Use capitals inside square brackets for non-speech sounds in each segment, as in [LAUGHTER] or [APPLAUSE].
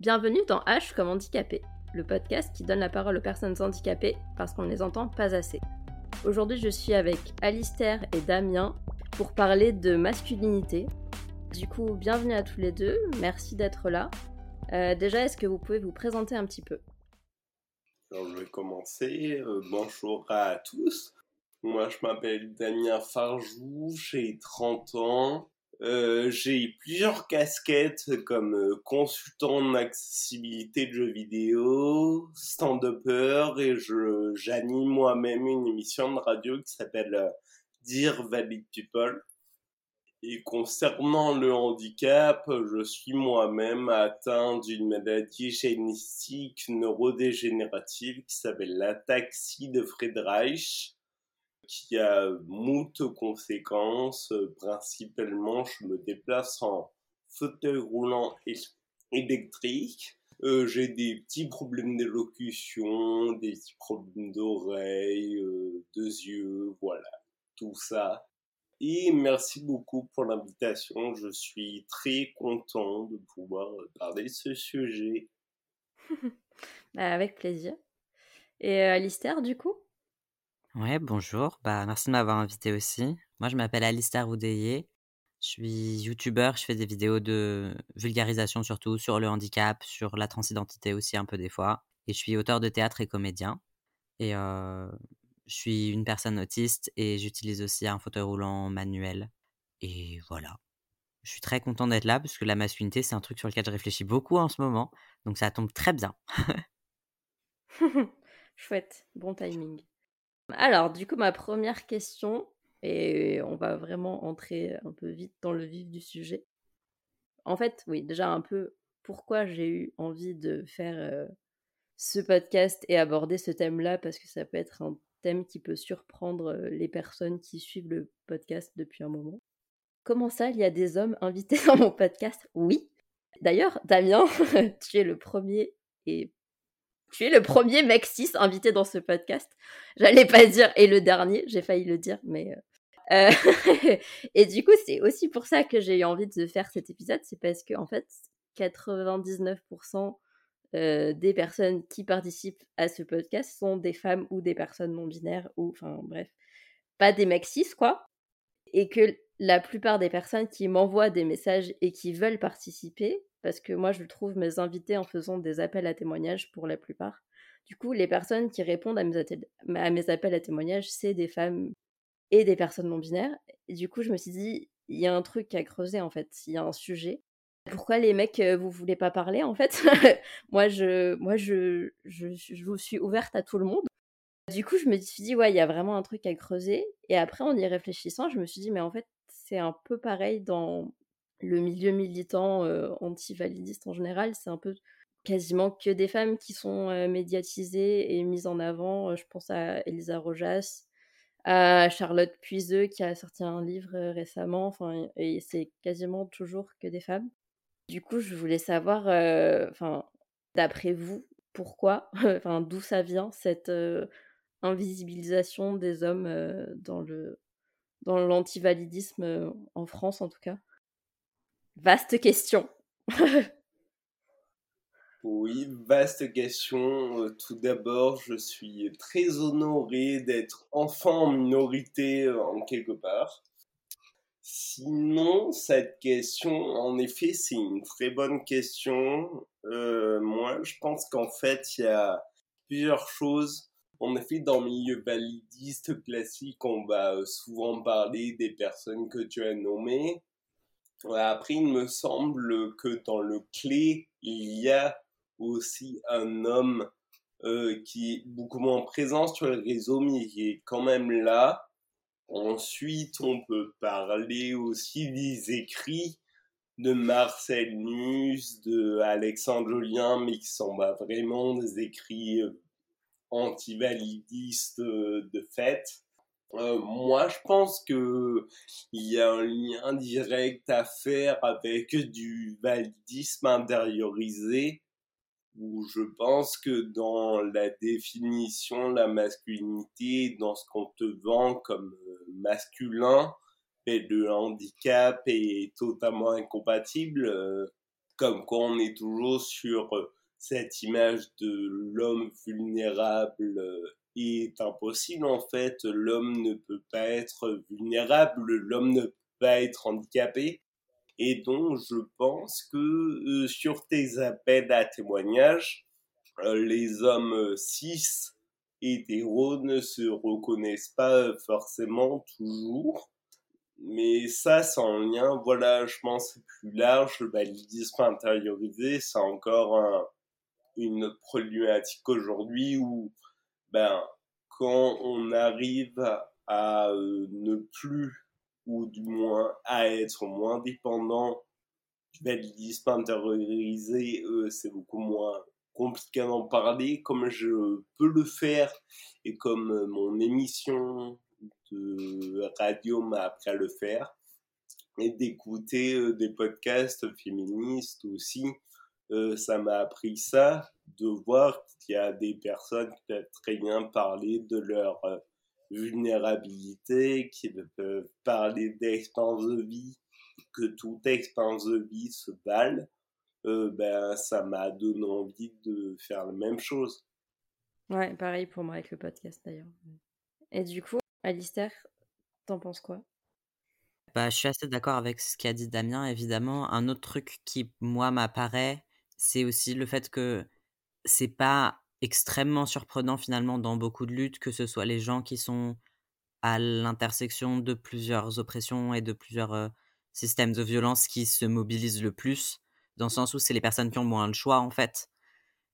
Bienvenue dans H comme handicapé, le podcast qui donne la parole aux personnes handicapées parce qu'on ne les entend pas assez. Aujourd'hui, je suis avec Alistair et Damien pour parler de masculinité. Du coup, bienvenue à tous les deux, merci d'être là. Euh, déjà, est-ce que vous pouvez vous présenter un petit peu? Alors, je vais commencer. Euh, bonjour à tous. Moi, je m'appelle Damien Farjou, j'ai 30 ans. Euh, j'ai plusieurs casquettes comme euh, consultant en accessibilité de jeux vidéo, stand-upper et je j'anime moi-même une émission de radio qui s'appelle euh, Dear Valid People. Et concernant le handicap, je suis moi-même atteint d'une maladie génétique neurodégénérative qui s'appelle l'ataxie de Friedreich qui a moult conséquences. Principalement, je me déplace en fauteuil roulant électrique. Euh, j'ai des petits problèmes d'élocution, des petits problèmes d'oreilles, euh, de yeux, voilà, tout ça. Et merci beaucoup pour l'invitation. Je suis très content de pouvoir parler de ce sujet. [LAUGHS] Bah, avec plaisir. Et euh, Alistair, du coup? Ouais, bonjour. Bah, merci de m'avoir invité aussi. Moi, je m'appelle Alistair Oudeye. Je suis youtubeur, je fais des vidéos de vulgarisation surtout sur le handicap, sur la transidentité aussi un peu des fois. Et je suis auteur de théâtre et comédien. Et je suis une personne autiste et j'utilise aussi un fauteuil roulant manuel. Et voilà. Je suis très content d'être là parce que la masculinité, c'est un truc sur lequel je réfléchis beaucoup en ce moment. Donc ça tombe très bien. [LAUGHS] Chouette, bon timing. Alors, du coup, ma première question, et on va vraiment entrer un peu vite dans le vif du sujet. En fait, oui, déjà un peu pourquoi j'ai eu envie de faire euh, ce podcast et aborder ce thème-là, parce que ça peut être un thème qui peut surprendre euh, les personnes qui suivent le podcast depuis un moment. Comment ça, il y a des hommes invités [LAUGHS] dans mon podcast? Oui. D'ailleurs, Damien, [LAUGHS] tu es le premier et tu es le premier mec invité dans ce podcast. J'allais pas dire et le dernier, j'ai failli le dire, mais. Euh, euh, [LAUGHS] et du coup, c'est aussi pour ça que j'ai eu envie de faire cet épisode, c'est parce que en fait, 99% euh, des personnes qui participent à ce podcast sont des femmes ou des personnes non binaires ou, enfin bref, pas des mecs cis quoi. Et que la plupart des personnes qui m'envoient des messages et qui veulent participer, parce que moi je trouve mes invités en faisant des appels à témoignages pour la plupart. Du coup, les personnes qui répondent à mes, appels à témoignages, c'est des femmes et des personnes non binaires. Du coup, je me suis dit, il y a un truc à creuser en fait, il y a un sujet. Pourquoi les mecs, euh, vous voulez pas parler en fait? [LAUGHS] Moi, je, moi je, je, je suis ouverte à tout le monde. Du coup, je me suis dit, ouais, il y a vraiment un truc à creuser. Et après, en y réfléchissant, je me suis dit, mais en fait, c'est un peu pareil dans le milieu militant anti-validiste en général, c'est un peu quasiment que des femmes qui sont médiatisées et mises en avant. Je pense à Elisa Rojas, à Charlotte Puiseux qui a sorti un livre récemment, enfin, et c'est quasiment toujours que des femmes. Du coup, je voulais savoir, d'après vous, pourquoi, [LAUGHS] d'où ça vient cette invisibilisation des hommes dans le dans l'antivalidisme en France en tout cas? Vaste question. [LAUGHS] oui, vaste question. Euh, tout d'abord, je suis très honoré d'être enfant en minorité euh, en quelque part. Sinon, cette question, en effet, c'est une très bonne question. Euh, moi, je pense qu'en fait, il y a plusieurs choses. En effet, dans le milieu validiste classique, on va souvent parler des personnes que tu as nommées. Après, il me semble que dans le clé, il y a aussi un homme euh, qui est beaucoup moins présent sur les réseaux, mais qui est quand même là. Ensuite, on peut parler aussi des écrits de Marcel Nuss, de Alexandre Jolien, mais qui sont pas vraiment des écrits anti-validistes euh, de fait. Euh, moi, je pense que il y a un lien direct à faire avec du validisme intériorisé, où je pense que dans la définition la masculinité, dans ce qu'on te vend comme euh, masculin, et le handicap est totalement incompatible. Comme quoi on est toujours sur cette image de l'homme vulnérable est impossible en fait. L'homme ne peut pas être vulnérable, l'homme ne peut pas être handicapé. Et donc je pense que sur tes appels à témoignages, les hommes cis hétéros ne se reconnaissent pas forcément toujours. Mais ça, c'est en lien, voilà, je pense c'est plus large, le validisme intériorisé, c'est encore un, une problématique aujourd'hui où, ben, quand on arrive à euh, ne plus, ou du moins à être moins dépendant du validisme intériorisé, euh, c'est beaucoup moins compliqué d'en parler, comme je peux le faire et comme mon émission de radio m'a appris à le faire, et d'écouter euh, des podcasts féministes aussi. Euh, ça m'a appris ça, de voir qu'il y a des personnes qui peuvent très bien parler de leur euh, vulnérabilité, qui peuvent parler d'expérience de vie, que toute expérience de vie se valent euh, ben, ça m'a donné envie de faire la même chose. Ouais, pareil pour moi avec le podcast d'ailleurs. Et du coup, Alistair, t'en penses quoi? Bah, Je suis assez d'accord avec ce qu'a dit Damien, évidemment. Un autre truc qui, moi, m'apparaît, c'est aussi le fait que c'est pas extrêmement surprenant finalement dans beaucoup de luttes que ce soit les gens qui sont à l'intersection de plusieurs oppressions et de plusieurs systèmes de violence qui se mobilisent le plus dans le sens où c'est les personnes qui ont moins le choix en fait.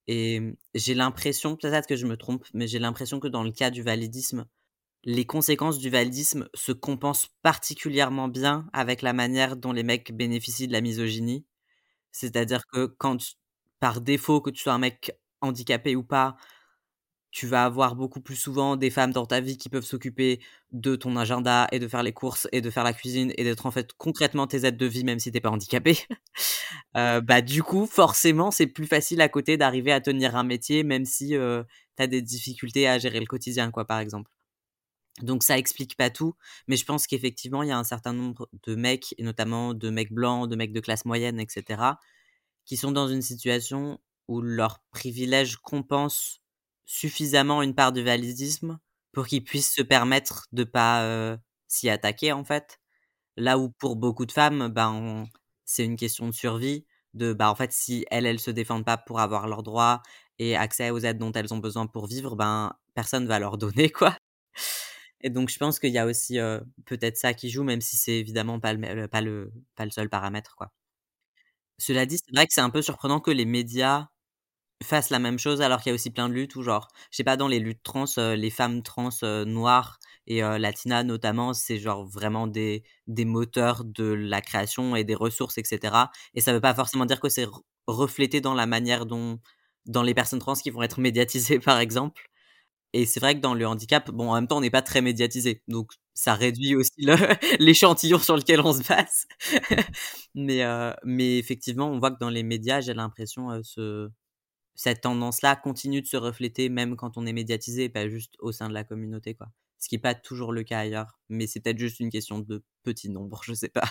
Et mmh, j'ai l'impression, peut-être que je me trompe, mais j'ai l'impression que dans le cas du validisme, les conséquences du validisme se compensent particulièrement bien avec la manière dont les mecs bénéficient de la misogynie. C'est-à-dire que quand, par défaut, que tu sois un mec handicapé ou pas, tu vas avoir beaucoup plus souvent des femmes dans ta vie qui peuvent s'occuper de ton agenda et de faire les courses et de faire la cuisine et d'être en fait concrètement tes aides de vie même si t'es pas handicapé. [LAUGHS] euh, bah du coup forcément c'est plus facile à côté d'arriver à tenir un métier même si euh, tu as des difficultés à gérer le quotidien quoi par exemple. Donc ça explique pas tout, mais je pense qu'effectivement il y a un certain nombre de mecs et notamment de mecs blancs, de mecs de classe moyenne, etc. qui sont dans une situation où leur privilège compense suffisamment une part de validisme pour qu'ils puissent se permettre de pas s'y attaquer en fait. Là où pour beaucoup de femmes, ben c'est une question de survie. De bah en fait si elles elles se défendent pas pour avoir leurs droits et accès aux aides dont elles ont besoin pour vivre, ben personne va leur [LAUGHS] donner quoi. Et donc je pense qu'il y a aussi peut-être ça qui joue, même si c'est évidemment pas le, pas le pas le seul paramètre quoi. Cela dit, c'est vrai que c'est un peu surprenant que les médias fassent la même chose alors qu'il y a aussi plein de luttes où genre je sais pas dans les luttes trans les femmes trans noires et latinas notamment c'est genre vraiment des des moteurs de la création et des ressources etc et ça veut pas forcément dire que c'est reflété dans la manière dont dans les personnes trans qui vont être [LAUGHS] médiatisées par exemple et c'est vrai que dans le handicap bon en même temps on n'est pas très médiatisé donc ça réduit aussi [LAUGHS] l'échantillon sur lequel on se base [LAUGHS] mais mais effectivement on voit que dans les médias j'ai l'impression ce cette tendance-là continue de se refléter même quand on est médiatisé, pas juste au sein de la communauté, quoi. Ce qui n'est pas toujours le cas ailleurs, mais c'est peut-être juste une question de petit nombre, je sais pas.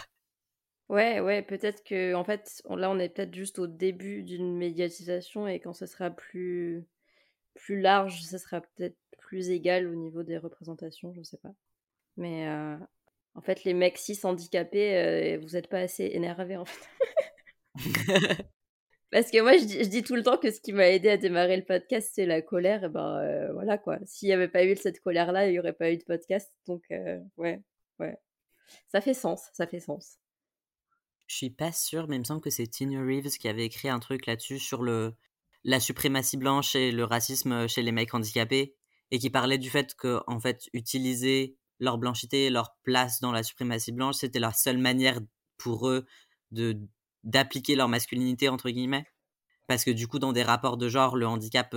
Ouais, ouais, peut-être que en fait, là, on est peut-être juste au début d'une médiatisation et quand ce sera plus plus large, ça sera peut-être plus égal au niveau des représentations, je sais pas. Mais euh, en fait, les mecs cis handicapés, euh, vous n'êtes pas assez énervés en fait. [LAUGHS] Parce que moi, je dis, tout le temps que ce qui m'a aidé à démarrer le podcast, c'est la colère. Et ben euh, voilà quoi. S'il n'y avait pas eu cette colère-là, il n'y aurait pas eu de podcast. Donc ouais, ouais. Ça fait sens, ça fait sens. Je suis pas sûre, mais il me semble que c'est Tina Reeves qui avait écrit un truc là-dessus sur le la suprématie blanche et le racisme chez les mecs handicapés et qui parlait du fait que en fait utiliser leur blanchité, leur place dans la suprématie blanche, c'était la seule manière pour eux de d'appliquer leur masculinité entre guillemets? Parce que du coup dans des rapports de genre le handicap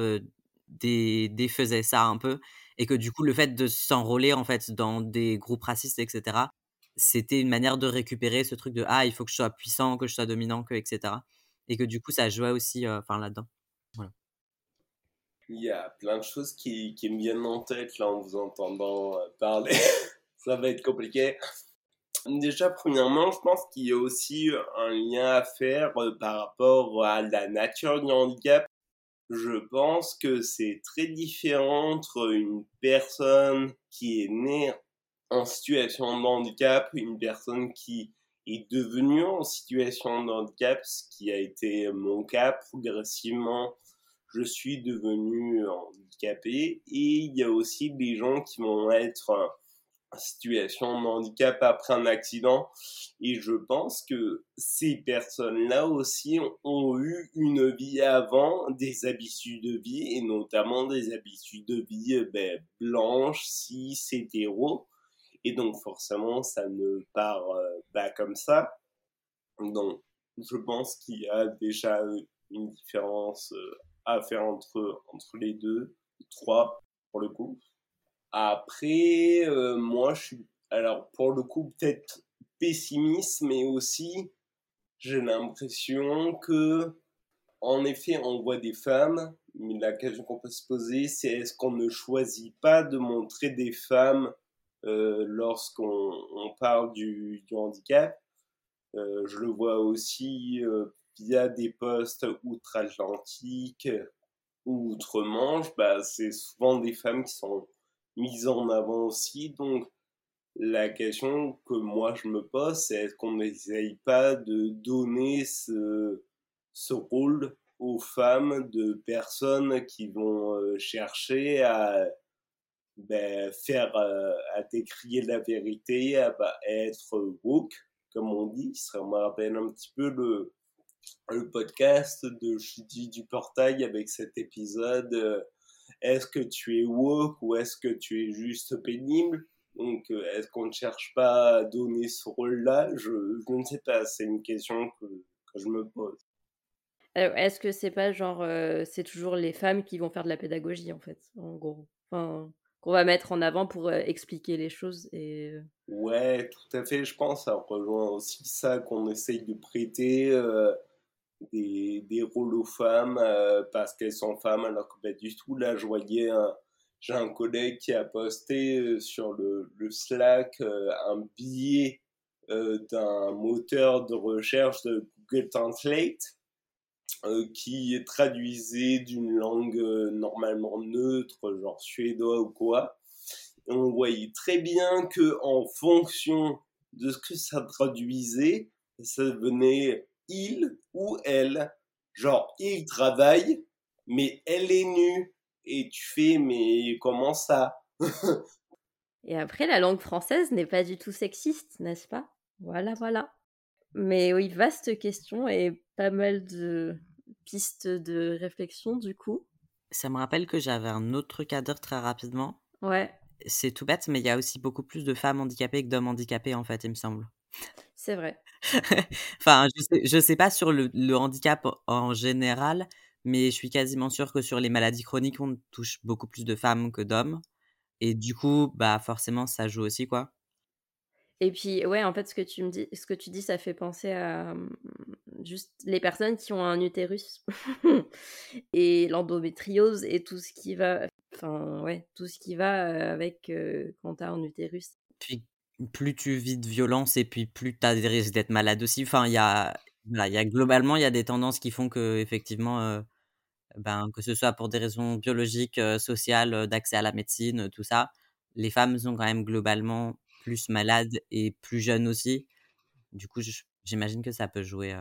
défaisait ça un peu et que du coup le fait de s'enrôler en fait dans des groupes racistes etc c'était une manière de récupérer ce truc de ah il faut que je sois puissant que je sois dominant que etc et que du coup ça jouait aussi enfin là-dedans il y a plein de choses qui, me viennent en tête là en vous entendant parler [LAUGHS] ça va être compliqué Déjà, premièrement, je pense qu'il y a aussi un lien à faire par rapport à la nature du handicap. Je pense que c'est très différent entre une personne qui est née en situation de handicap, une personne qui est devenue en situation de handicap, ce qui a été mon cas progressivement. Je suis devenu handicapé et il y a aussi des gens qui vont être situation de handicap après un accident. Et je pense que ces personnes-là aussi ont, eu une vie avant, des habitudes de vie, et notamment des habitudes de vie euh, ben, blanches, cis, hétéro. Et donc forcément, ça ne part euh, pas comme ça. Donc, je pense qu'il y a déjà une différence euh, à faire entre, entre les deux, trois pour le coup. Après, euh, moi, je suis, alors pour le coup, peut-être pessimiste, mais aussi, j'ai l'impression que, en effet, on voit des femmes, mais la question qu'on peut se poser, c'est est-ce qu'on ne choisit pas de montrer des femmes euh, lorsqu'on on parle du, du handicap? Euh, Je le vois aussi via des postes outre-Atlantique ou outre-Manche, bah, c'est souvent des femmes qui sont mise en avant aussi. Donc, la question que moi je me pose, c'est qu'on n'essaye pas de donner ce, ce rôle aux femmes de personnes qui vont euh, chercher à ben, faire, euh, à décrier la vérité, à, être woke, comme on dit. Ça me rappelle un petit peu le, le podcast de Judy du Portail avec cet épisode euh, est-ce que tu es woke ou est-ce que tu es juste pénible? Donc, euh, est-ce qu'on ne cherche pas à donner ce rôle-là? Je, ne sais pas, c'est une question que, je me pose. est-ce que c'est pas genre, euh, c'est toujours les femmes qui vont faire de la pédagogie en fait, en gros? Enfin, qu'on va mettre en avant pour expliquer les choses et... Ouais, tout à fait, je pense, ça rejoint aussi ça qu'on essaye de prêter des, rôles aux femmes euh, parce qu'elles sont femmes, alors que pas du tout. Là, je voyais j'ai un collègue qui a posté euh, sur le, Slack euh, un billet d'un moteur de recherche de Google Translate qui traduisait d'une langue normalement neutre, genre suédois ou quoi. On voyait très bien que en fonction de ce que ça traduisait, ça venait il ou elle. Genre, il travaille, mais elle est nue. Et tu fais, mais comment ça? Et après, la langue française n'est pas du tout sexiste, n'est-ce pas? Voilà, voilà. Mais oui, vaste question et pas mal de pistes de réflexion du coup. Ça me rappelle que j'avais un autre cadre très rapidement. Ouais. C'est tout bête, mais il y a aussi beaucoup plus de femmes handicapées que d'hommes handicapés, en fait, il me semble. C'est vrai. [LAUGHS] enfin, je sais, je sais pas sur le, handicap en général, mais je suis quasiment sûre que sur les maladies chroniques, on touche beaucoup plus de femmes que d'hommes. Et du coup, bah forcément, ça joue aussi, quoi. Et puis, ouais, en fait, ce que tu me dis, ce que tu dis, ça fait penser à mmh, juste les personnes qui ont un utérus [LAUGHS] et l'endométriose et tout ce qui va, enfin, ouais, tout ce qui va avec quand tu as un utérus. Puis plus tu vis de violence et puis plus tu as des risques d'être malade aussi. Enfin, il y a, y a globalement, il y a des tendances qui font que effectivement, euh, ben, que ce soit pour des raisons biologiques, euh, sociales, euh, d'accès à la médecine, tout ça, les femmes sont quand même globalement plus malades et plus jeunes aussi. Du coup, j'imagine que ça peut jouer.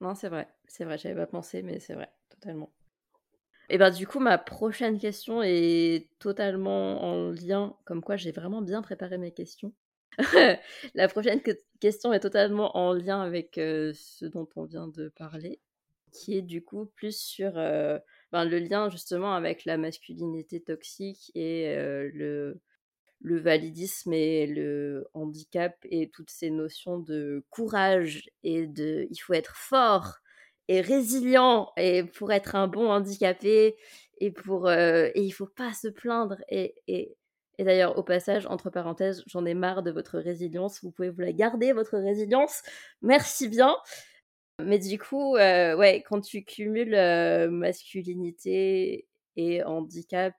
Non, c'est vrai, c'est vrai, j'avais pas pensé, mais c'est vrai, totalement. Et ben du coup, ma prochaine question est totalement en lien, comme quoi j'ai vraiment bien préparé mes questions. [LAUGHS] la prochaine question est totalement en lien avec euh, ce dont on vient de parler, qui est du coup plus sur euh, ben, le lien justement avec la masculinité toxique et euh, le, le validisme et le handicap et toutes ces notions de courage et de il faut être fort et résilient et pour être un bon handicapé et pour euh, et il faut pas se plaindre et, et, et d'ailleurs au passage entre parenthèses j'en ai marre de votre résilience. Vous pouvez vous la garder votre résilience. Merci bien. Mais du coup euh, ouais quand tu cumules euh, masculinité et handicap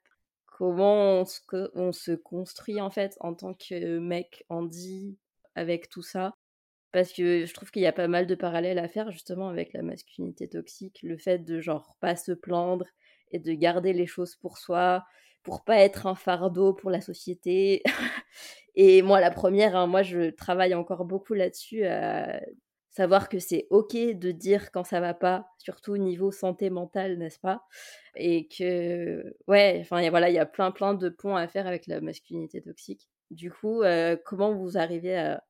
comment on se, on se, construit en fait en tant que mec handi avec tout ça? Parce que je trouve qu'il y a pas mal de parallèles à faire justement avec la masculinité toxique. Le fait de genre pas se plaindre et de garder les choses pour soi, pour pas être un fardeau pour la société. [LAUGHS] et moi, la première, hein, moi je travaille encore beaucoup là-dessus, à savoir que c'est ok de dire quand ça va pas, surtout au niveau santé mentale, n'est-ce pas? Et que, ouais, enfin voilà, il y a plein plein de ponts à faire avec la masculinité toxique. Du coup, euh, comment vous arrivez à,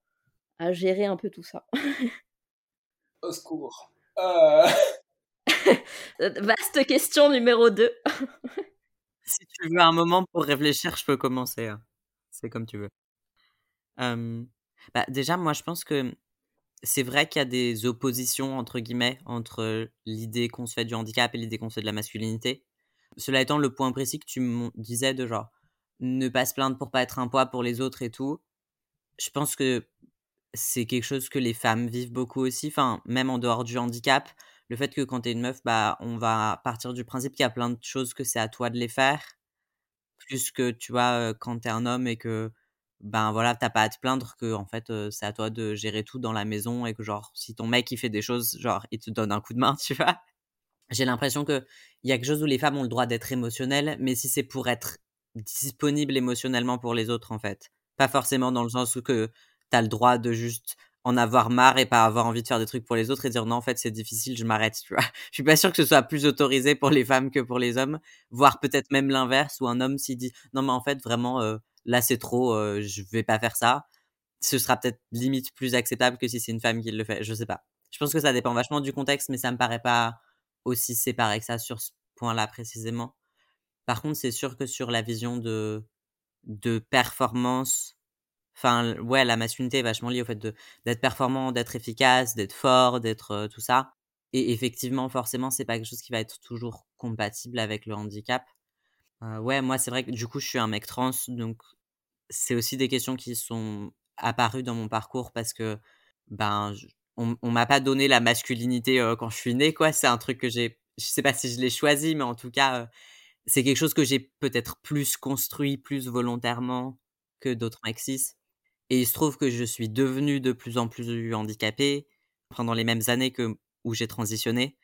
à gérer un peu tout ça. Au secours. Euh. [LAUGHS] Vaste question numéro 2. [LAUGHS] si tu veux un moment pour réfléchir, je peux commencer. Hein. C'est comme tu veux. bah, déjà, moi, je pense que c'est vrai qu'il y a des oppositions, entre guillemets, entre l'idée qu'on se fait du handicap et l'idée qu'on se fait de la masculinité. Cela étant, le point précis que tu me disais de genre ne pas se plaindre pour pas être un poids pour les autres et tout, je pense que c'est quelque chose que les femmes vivent beaucoup aussi, enfin, même en dehors du handicap. Le fait que quand t'es une meuf, bah, on va partir du principe qu'il y a plein de choses que c'est à toi de les faire. Plus que, tu vois, quand t'es un homme et que, ben voilà, t'as pas à te plaindre que, en fait, c'est à toi de gérer tout dans la maison et que, genre, si ton mec, il fait des choses, genre, il te donne un coup de main, [LAUGHS] tu vois? J'ai l'impression qu'il y a quelque chose où les femmes ont le droit d'être émotionnelles, mais si c'est pour être disponible émotionnellement pour les autres, en fait. Pas forcément dans le sens où que t'as le droit de juste en avoir marre et pas avoir envie de faire des trucs pour les autres et dire non en fait c'est difficile je m'arrête tu vois? [LAUGHS] Je suis pas sûr que ce soit plus autorisé pour les femmes que pour les hommes voire peut-être même l'inverse où un homme s'il dit non mais en fait vraiment euh, là c'est trop euh, je vais pas faire ça ce sera peut-être limite plus acceptable que si c'est une femme qui le fait je sais pas. Je pense que ça dépend vachement du contexte mais ça me paraît pas aussi séparé que ça sur ce point là précisément. Par contre c'est sûr que sur la vision de de performance Enfin, ouais, la masculinité est vachement liée au fait d'être performant, d'être efficace, d'être fort, d'être tout ça. Et effectivement, forcément, c'est pas quelque chose qui va être toujours compatible avec le handicap. ouais, moi, c'est vrai que du coup, je suis un mec trans, donc c'est aussi des questions qui sont apparues dans mon parcours parce que, ben, on, on m'a pas donné la masculinité quand je suis né, quoi. C'est un truc que j'ai, je sais pas si je l'ai choisi, mais en tout cas, c'est quelque chose que j'ai peut-être plus construit, plus volontairement que d'autres mecs cis. Et il se trouve que je suis devenu de plus en plus handicapé pendant les mêmes années que où j'ai transitionné.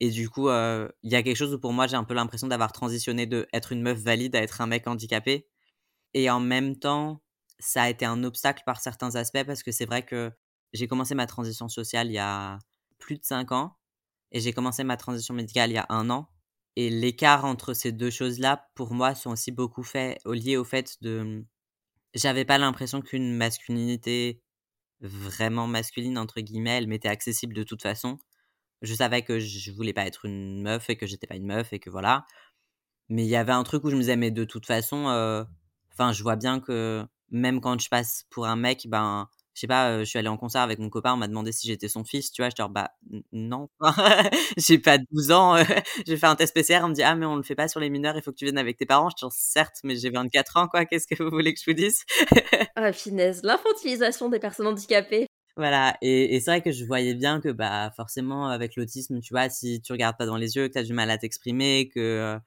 Et du coup, il y a quelque chose où pour moi, j'ai un peu l'impression d'avoir transitionné de être une meuf valide à être un mec handicapé. Et en même temps, ça a été un obstacle par certains aspects parce que c'est vrai que j'ai commencé ma transition sociale il y a plus de 5 ans et j'ai commencé ma transition médicale il y a un an. Et l'écart entre ces deux choses-là, pour moi, sont aussi beaucoup faits, liés au fait de j'avais pas l'impression qu'une masculinité vraiment masculine, entre guillemets, elle m'était accessible de toute façon. Je savais que je voulais pas être une meuf et que j'étais pas une meuf et que voilà. Mais il y avait un truc où je me disais, mais de toute façon, enfin, je vois bien que même quand je passe pour un mec, ben, je sais pas, je suis allé en concert avec mon copain, on m'a demandé si j'étais son fils, tu vois, je dis bah non, [LAUGHS] j'ai pas 12 ans, [LAUGHS] j'ai fait un test PCR, on me dit ah mais on le fait pas sur les mineurs, il faut que tu viennes avec tes parents, je dis certes, mais j'ai 24 ans quoi, qu'est-ce que vous voulez que je vous dise? Ah finesse, l'infantilisation des personnes handicapées. Voilà, et, et c'est vrai que je voyais bien que bah forcément avec l'autisme, tu vois, si tu regardes pas dans les yeux, que tu as du mal à t'exprimer, que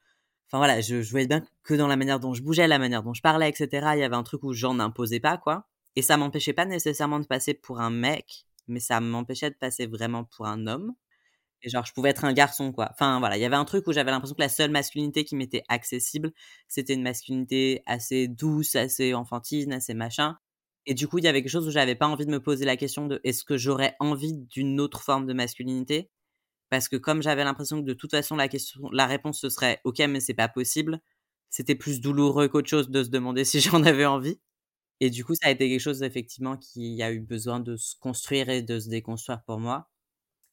enfin voilà, je, je voyais bien que dans la manière dont je bougeais, la manière dont je parlais, etc., il y avait un truc où j'en imposais pas quoi. Et ça m'empêchait pas nécessairement de passer pour un mec, mais ça m'empêchait de passer vraiment pour un homme. Et genre, je pouvais être un garçon, quoi. Enfin, voilà, il y avait un truc où j'avais l'impression que la seule masculinité qui m'était accessible, c'était une masculinité assez douce, assez enfantine, assez machin. Et du coup, il y avait quelque chose où j'avais pas envie de me poser la question de est-ce que j'aurais envie d'une autre forme de masculinité? Parce que comme j'avais l'impression que de toute façon, la, question, la réponse ce serait ok, mais c'est pas possible, c'était plus douloureux qu'autre chose de se demander [LAUGHS] si j'en avais envie. Et du coup, ça a été quelque chose effectivement qui a eu besoin de se construire et de se déconstruire pour moi.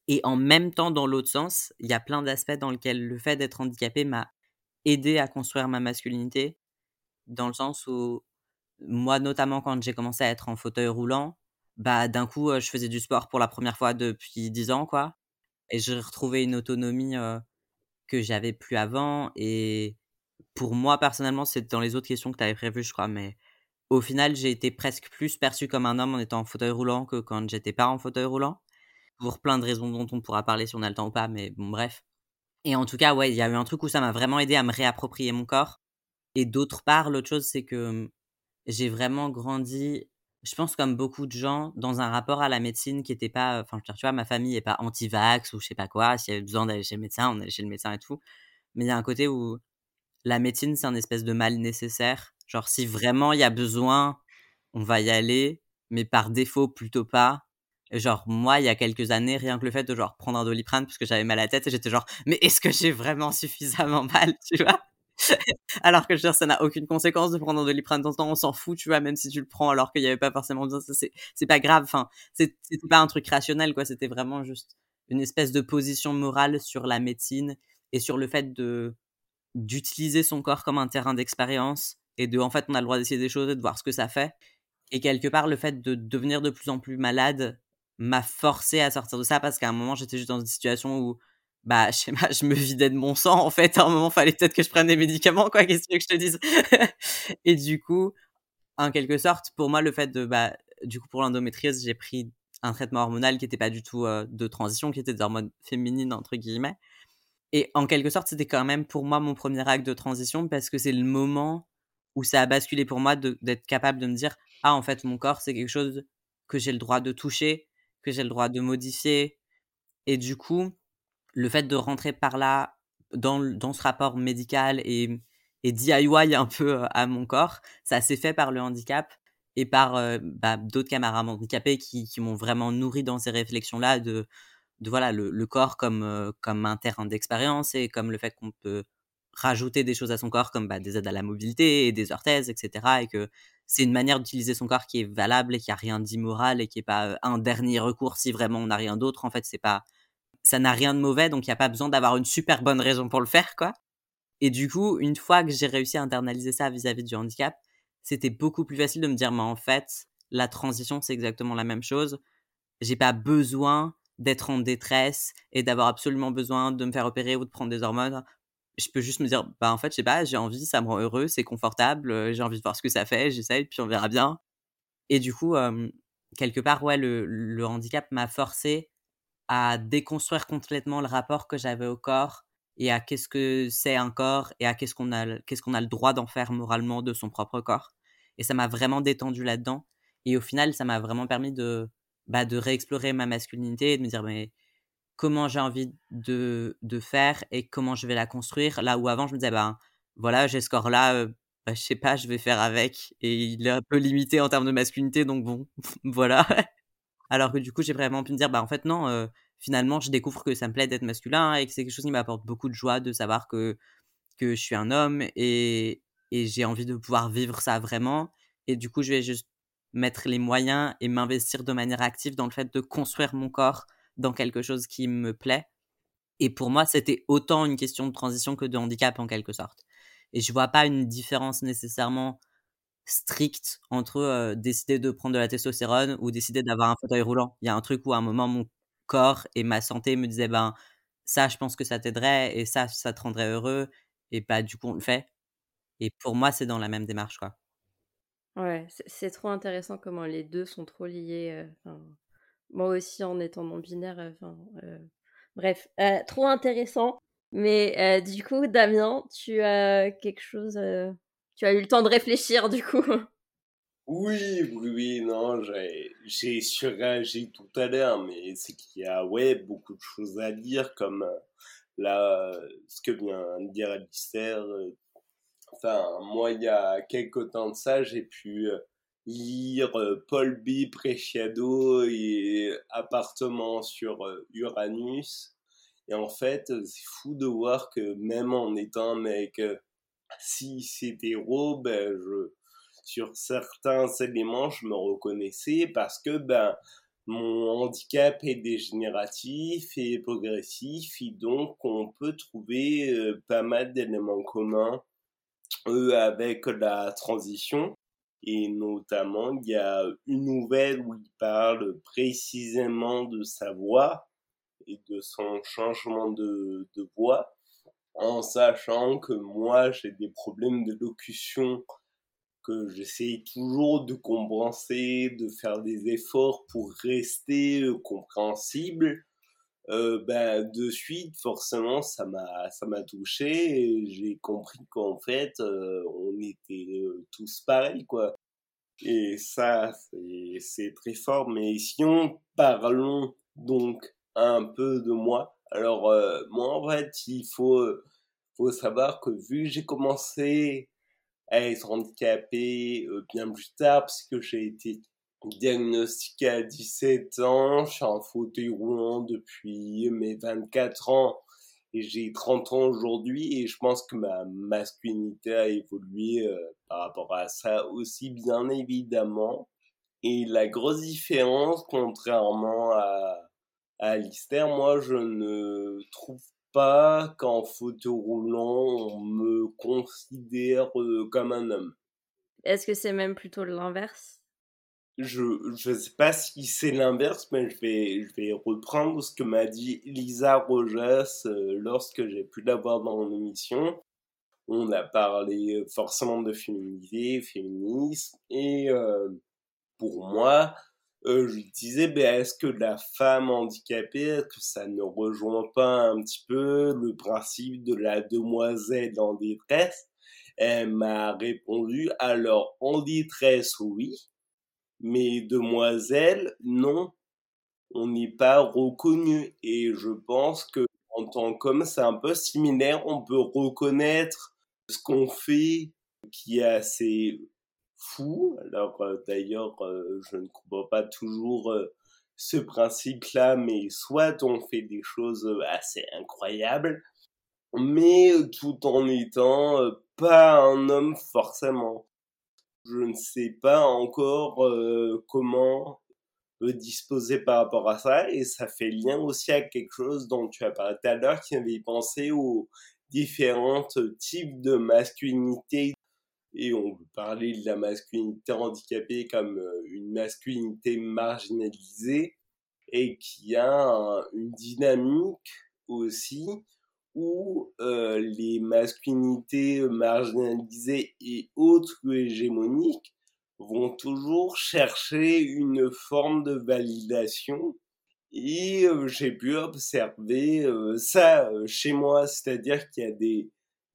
Et en même temps, dans l'autre sens, il y a plein d'aspects dans lesquels le fait d'être handicapé m'a aidé à construire ma masculinité, dans le sens où moi, notamment quand j'ai commencé à être en fauteuil roulant, bah d'un coup, je faisais du sport pour la première fois depuis dix ans, quoi. Et j'ai retrouvé une autonomie que j'avais plus avant. Et pour moi, personnellement, c'est dans les autres questions que tu avais prévues, je crois, mais au final, j'ai été presque plus perçu comme un homme en étant en fauteuil roulant que quand j'étais pas en fauteuil roulant. Pour plein de raisons dont on pourra parler si on a le temps ou pas, mais bon, bref. Et en tout cas, ouais, il y a eu un truc où ça m'a vraiment aidé à me réapproprier mon corps. Et d'autre part, l'autre chose, c'est que j'ai vraiment grandi je pense comme beaucoup de gens, dans un rapport à la médecine qui était pas, enfin, tu vois, ma famille est pas anti-vax ou je sais pas quoi. S'il y avait besoin d'aller chez le médecin, on allait chez le médecin et tout. Mais il y a un côté où la médecine, c'est un espèce de mal nécessaire. Genre, si vraiment il y a besoin, on va y aller, mais par défaut, plutôt pas. genre, moi, il y a quelques années, rien que le fait de genre prendre un doliprane parce que j'avais mal à la tête, j'étais genre, mais est-ce que j'ai vraiment suffisamment mal, [LAUGHS] tu vois [LAUGHS] alors que je veux dire, ça n'a aucune conséquence de prendre un doliprane de temps en temps, on s'en fout, tu vois, même si tu le prends alors qu'il n'y avait pas forcément besoin, c'est pas grave, enfin, c'était pas un truc rationnel, quoi, c'était vraiment juste une espèce de position morale sur la médecine et sur le fait de d'utiliser son corps comme un terrain d'expérience et de, en fait, on a le droit d'essayer des choses et de voir ce que ça fait. Et quelque part, le fait de devenir de plus en plus malade m'a forcé à sortir de ça parce qu'à un moment, j'étais juste dans une situation où bah, [LAUGHS] je sais pas, je me vidais de mon sang, en fait. À un moment, fallait peut-être que je prenne des médicaments, quoi. Qu'est-ce que je te dise? [LAUGHS] et du coup, en quelque sorte, pour moi, le fait de, bah, du coup, pour l'endométriose, j'ai pris un traitement hormonal qui n'était pas du tout euh, de transition, qui était des hormones féminines, entre guillemets. Et en quelque sorte, c'était quand même pour moi mon premier acte de transition parce que c'est le moment où ça a basculé pour moi d'être capable de me dire, ah, en fait, mon corps, c'est quelque chose que j'ai le droit de toucher, que j'ai le droit de modifier. Et du coup, le fait de rentrer par là dans, dans ce rapport médical et, et DIY un peu à mon corps, ça s'est fait par le handicap et par bah, d'autres camarades handicapés qui, qui m'ont vraiment nourri dans ces réflexions-là de, de voilà le, corps comme, comme un terrain d'expérience et comme le fait qu'on peut rajouter des choses à son corps comme bah, des aides à la mobilité et des orthèses, etc. Et que c'est une manière d'utiliser son corps qui est valable et qui a rien d'immoral et qui est pas un dernier recours si vraiment on n'a rien d'autre. En fait, c'est pas ça n'a rien de mauvais, donc il n'y a pas besoin d'avoir une super bonne raison pour le faire, quoi. Et du coup, une fois que j'ai réussi à internaliser ça vis-à-vis du handicap, c'était beaucoup plus facile de me dire, mais en fait, la transition, c'est exactement la même chose. J'ai pas besoin d'être en détresse et d'avoir absolument besoin de me faire opérer ou de prendre des hormones. Je peux juste me dire, bah en fait, je sais pas, j'ai envie, ça me rend heureux, c'est confortable, euh, j'ai envie de voir ce que ça fait, j'essaye, puis on verra bien. Et du coup, quelque part, ouais, le, le handicap m'a forcé à déconstruire complètement le rapport que j'avais au corps et à qu'est-ce que c'est un corps et à qu'est-ce qu'on a, qu'est-ce qu'on a le droit d'en faire moralement de son propre corps. Et ça m'a vraiment détendu là-dedans. Et au final, ça m'a vraiment permis de, bah, de réexplorer ma masculinité et de me dire, mais comment j'ai envie de, de faire et comment je vais la construire. Là où avant, je me disais, ben voilà, j'ai ce corps-là, euh, bah, je sais pas, je vais faire avec. Et il est un peu limité en termes de masculinité, donc bon, [LAUGHS] voilà. Alors que du coup, j'ai vraiment pu me dire, bah en fait, non, euh, finalement, je découvre que ça me plaît d'être masculin et que c'est quelque chose qui m'apporte beaucoup de joie de savoir que, que je suis un homme et, et j'ai envie de pouvoir vivre ça vraiment. Et du coup, je vais juste mettre les moyens et m'investir de manière active dans le fait de construire mon corps dans quelque chose qui me plaît. Et pour moi, c'était autant une question de transition que de handicap en quelque sorte. Et je vois pas une différence nécessairement strict entre décider de prendre de la testostérone ou décider d'avoir un fauteuil roulant. Il y a un truc où à un moment mon corps et ma santé me disaient ben ça je pense que ça t'aiderait et ça ça te rendrait heureux et bah du coup on le fait. Et pour moi c'est dans la même démarche quoi. Ouais, c'est trop intéressant comment les deux sont trop liés. Moi aussi en étant non binaire. bref, trop intéressant. Mais du coup, Damien, tu as quelque chose tu as eu le temps de réfléchir du coup? Oui, oui, oui, non, j'ai surréagi tout à l'heure, mais c'est qu'il y a ouais, beaucoup de choses à dire, comme euh, là, ce que vient de dire Alistair. Euh, enfin, moi, il y a quelques temps de ça, j'ai pu euh, lire Paul B. Preciado et Appartement sur Uranus. Et en fait, c'est fou de voir que même en étant mec si héros, ben, je, sur certains éléments, je me reconnaissais parce que ben, mon handicap est dégénératif et progressif, et donc on peut trouver euh, pas mal d'éléments communs euh, avec la transition. Et notamment, il y a une nouvelle où il parle précisément de sa voix et de son changement de, voix en sachant que moi j'ai des problèmes de locution que j'essaie toujours de compenser, de faire des efforts pour rester euh, compréhensible. Euh, ben de suite forcément ça m'a ça m'a touché j'ai compris qu'en fait euh, on était tous pareils quoi Et ça, c'est très fort. Mais si on parlons donc un peu de moi, alors euh, moi en fait, il faut, faut savoir que vu que j'ai commencé à être handicapé euh, bien plus tard, parce que j'ai été diagnostiqué à 17 ans, je suis en fauteuil roulant depuis mes 24 ans et j'ai 30 ans aujourd'hui et je pense que ma masculinité a évolué euh, par rapport à ça aussi bien évidemment. Et la grosse différence, contrairement à, à Alistair, moi je ne trouve pas qu'en fauteuil roulant on me considère euh, comme un homme. Est-ce que c'est même plutôt l'inverse? Je je sais pas si c'est l'inverse, mais je vais je vais reprendre ce que m'a dit Lisa Rojas euh, lorsque j'ai pu l'avoir dans mon émission. On a parlé euh, forcément de féminité, féminisme, et euh, pour moi, je disais, ben, est-ce que la femme handicapée, est-ce que ça ne rejoint pas un petit peu le principe de la demoiselle en détresse? Elle m'a répondu, alors en détresse, oui, mais demoiselle, non, on n'est pas reconnu. Et je pense que en tant qu'homme, c'est un peu similaire. On peut reconnaître ce qu'on fait qui est assez fou. Alors euh, d'ailleurs, euh, je ne comprends pas toujours euh, ce principe-là, mais soit on fait des choses assez incroyables, mais tout en étant pas un homme forcément. Je ne sais pas encore euh, comment disposer par rapport à ça et ça fait lien aussi à quelque chose dont tu as parlé tout à l'heure qui avait pensé aux différents types de masculinité et on peut parler de la masculinité handicapée comme euh, une masculinité marginalisée et qui a une dynamique aussi où euh, les masculinités marginalisées et autres hégémoniques vont toujours chercher une forme de validation. Et euh, j'ai pu observer euh, ça chez moi, c'est-à-dire qu'il y a des,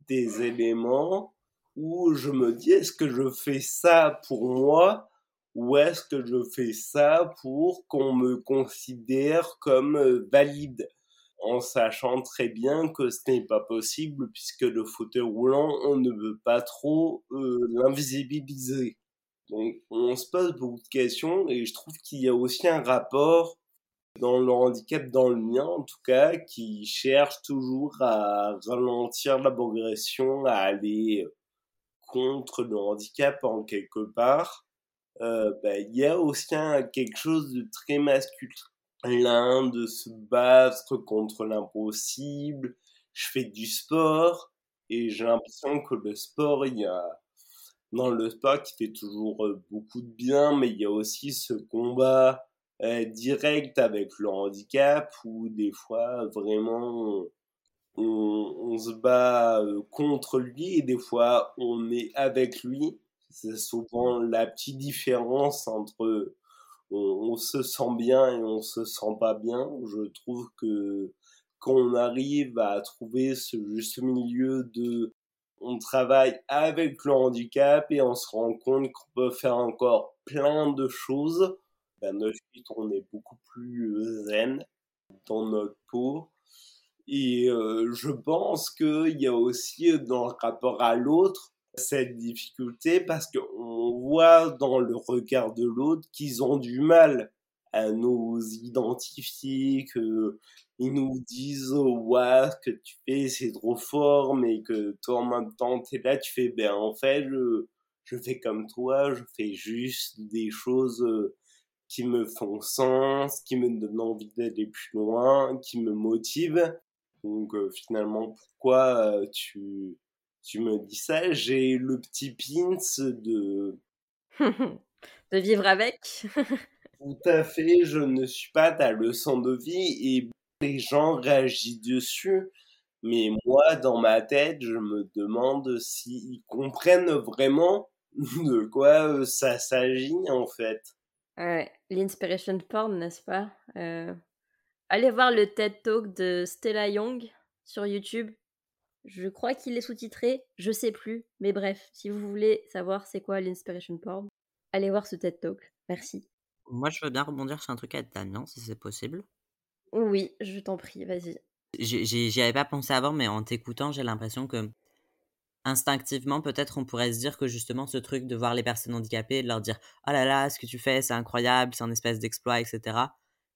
des éléments où je me dis est-ce que je fais ça pour moi ou est-ce que je fais ça pour qu'on me considère comme valide? En sachant très bien que ce n'est pas possible puisque le fauteuil roulant, on ne veut pas trop euh, l'invisibiliser. Donc on se pose beaucoup de questions et je trouve qu'il y a aussi un rapport dans le handicap, dans le mien en tout cas, qui cherche toujours à ralentir la progression, à aller contre le handicap en quelque part. Euh, bah, il y a aussi quelque chose de très masculin l'un de se battre contre l'impossible. Je fais du sport et j'ai l'impression que le sport, il y a dans le sport qui fait toujours euh, beaucoup de bien, mais il y a aussi ce combat euh, direct avec le handicap où des fois vraiment on, on se bat euh, contre lui et des fois on est avec lui. C'est souvent la petite différence entre on, se sent bien et on se sent pas bien. Je trouve que quand on arrive à trouver ce juste milieu de on travaille avec le handicap et on se rend compte qu'on peut faire encore plein de choses, ben suite on est beaucoup plus zen dans notre peau. Et euh, je pense qu'il y a aussi dans le rapport à l'autre cette difficulté parce qu'on voit dans le regard de l'autre qu'ils ont du mal à nous identifier, qu'ils nous disent oh, ouais, ce que tu fais c'est trop fort, mais que toi en même temps t'es là, tu fais ben en fait je, je fais comme toi, je fais juste des choses euh, qui me font sens, qui me donnent envie d'aller plus loin, qui me motivent. Donc euh, finalement pourquoi euh, tu tu me dis ça, j'ai le petit pins de... [LAUGHS] de vivre avec. [LAUGHS] Tout à fait, je ne suis pas ta leçon de vie et les gens réagissent dessus. Mais moi, dans ma tête, je me demande s'ils comprennent vraiment [LAUGHS] de quoi euh, ça s'agit en fait. Ouais, l'inspiration porn, n'est-ce pas? Euh, Allez voir le TED Talk de Stella Young sur YouTube. Je crois qu'il est sous-titré, je sais plus, mais bref, si vous voulez savoir c'est quoi l'inspiration porn, allez voir ce TED Talk. Merci. Moi, je veux bien rebondir sur un truc à Damien, si c'est possible. Oui, je t'en prie, vas-y. J'y avais pas pensé avant, mais en t'écoutant, j'ai l'impression que instinctivement, peut-être on pourrait se dire que justement ce truc de voir les personnes handicapées, de leur dire oh là là, ce que tu fais, c'est incroyable, c'est un espèce d'exploit, etc.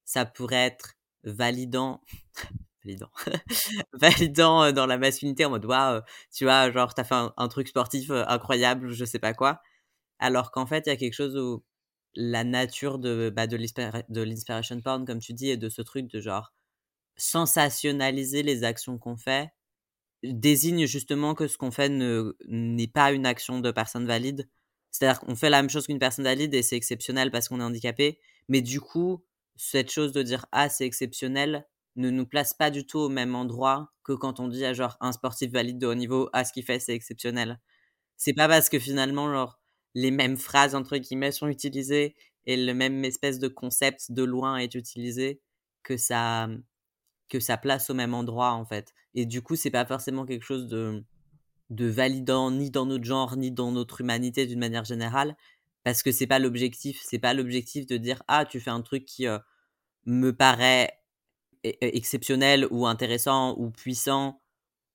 Ça pourrait être validant, validant, [LAUGHS] validant dans la masculinité en mode waouh, tu vois, genre t'as fait un, truc sportif incroyable, je sais pas quoi. Alors qu'en fait, il y a quelque chose où la nature de, bah, de l'inspiration porn, comme tu dis, et de ce truc de genre sensationnaliser les actions qu'on fait désigne justement que ce qu'on fait n'est pas une action de personne valide. C'est-à-dire qu'on fait la même chose qu'une personne valide et c'est exceptionnel parce qu'on est handicapé. Mais du coup, cette chose de dire ah c'est exceptionnel ne nous place pas du tout au même endroit que quand on dit à genre un sportif valide de haut niveau ah ce qu'il fait c'est exceptionnel. C'est pas parce que finalement genre les mêmes phrases entre guillemets sont utilisées et le même espèce de concept de loin est utilisé que ça que ça place au même endroit en fait. Et du coup, c'est pas forcément quelque chose de, de validant ni dans notre genre ni dans notre humanité d'une manière générale parce que c'est pas l'objectif, c'est pas l'objectif de dire ah, tu fais un truc qui euh, me paraît exceptionnel ou intéressant ou puissant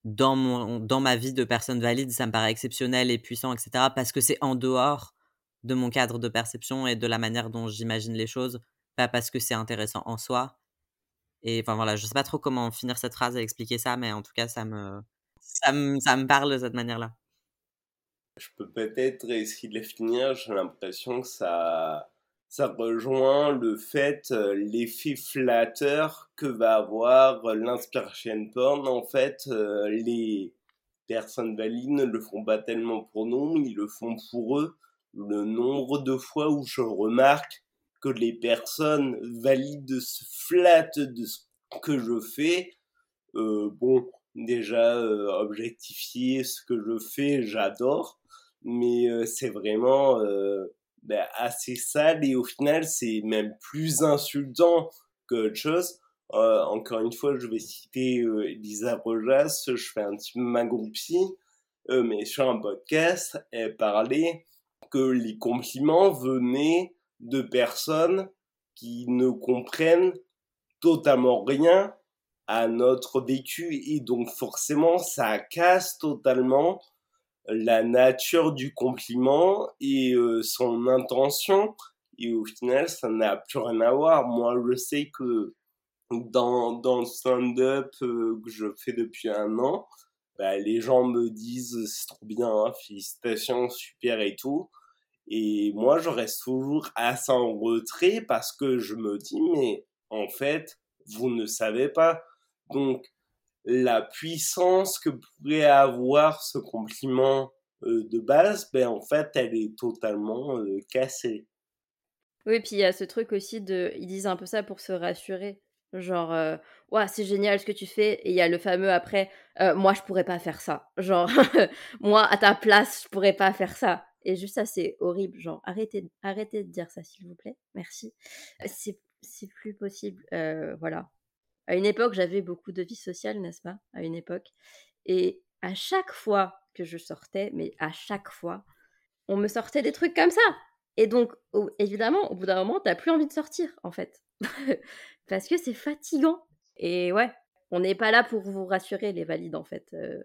dans, mon, dans ma vie de personne valide, ça me paraît exceptionnel et puissant, etc. Parce que c'est en dehors de mon cadre de perception et de la manière dont j'imagine les choses, pas parce que c'est intéressant en soi. Et enfin voilà, je sais pas trop comment finir cette phrase et expliquer ça, mais en tout cas, ça me, ça me, ça me parle de cette manière-là. Je peux peut-être essayer de les finir, j'ai l'impression que ça, ça rejoint le fait, euh, l'effet flatteur que va avoir l'inspiration porn. En fait, euh, les personnes valides ne le font pas tellement pour nous, ils le font pour eux. Le nombre de fois où je remarque que les personnes valides se flattent de ce que je fais, euh, bon, déjà objectifier ce que je fais, j'adore, mais c'est vraiment assez sale et au final c'est même plus insultant qu'autre chose. Euh, encore une fois, je vais citer euh, Lisa Rojas, je fais un petit magroupi, euh, mais sur un podcast, elle parlait que les compliments venaient de personnes qui ne comprennent totalement rien à notre vécu et donc forcément ça casse totalement la nature du compliment et euh, son intention. Et au final, ça n'a plus rien à voir. Moi, je sais que dans, dans le stand-up euh, que je fais depuis un an, bah, les gens me disent c'est trop bien, hein, félicitations, super et tout. Et moi, je reste toujours assez en retrait parce que je me dis, mais en fait, vous ne savez pas. Donc, la puissance que pourrait avoir ce compliment euh, de base, ben en fait, elle est totalement euh, cassée. Oui, puis il y a ce truc aussi de, ils disent un peu ça pour se rassurer, genre, euh, ouais, c'est génial ce que tu fais, et il y a le fameux après, moi je pourrais pas faire ça, genre, [LAUGHS] moi à ta place je pourrais pas faire ça, et juste ça c'est horrible, genre, arrêtez, arrêtez de dire ça s'il vous plaît, merci, c'est plus possible, voilà, à une époque, j'avais beaucoup de vie sociale, n'est-ce pas À une époque. Et à chaque fois que je sortais, mais à chaque fois, on me sortait des trucs comme ça. Et donc, évidemment, au bout d'un moment, t'as plus envie de sortir, en fait. [LAUGHS] Parce que c'est fatigant. Et ouais, on n'est pas là pour vous rassurer, les valides, en fait. Euh,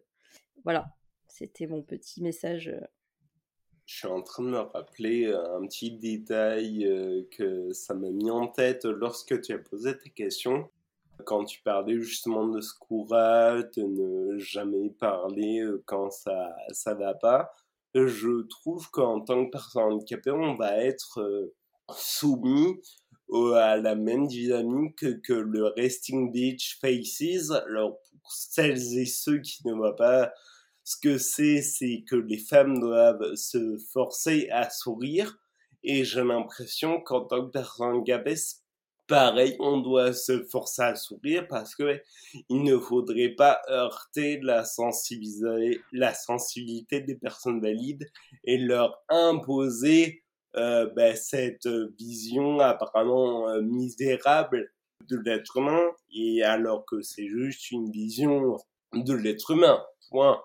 voilà, c'était mon petit message. Euh. Je suis en train de me rappeler euh, un petit détail que ça m'a mis en tête lorsque tu as posé tes questions quand tu parlais justement de ce courage, de ne jamais parler euh, quand ça ça va pas, je trouve qu'en tant que personne handicapée, on va être euh, soumis à la même dynamique que le Resting Beach Faces. Alors pour celles et ceux qui ne voient pas ce que c'est, c'est que les femmes doivent se forcer à sourire. Et j'ai l'impression qu'en tant que personne handicapée, pareil, on doit se forcer à sourire parce que il ne faudrait pas heurter la sensibilité, des personnes valides et leur imposer euh, ben, cette vision apparemment euh, misérable de l'être humain et alors que c'est juste une vision de l'être humain. Point.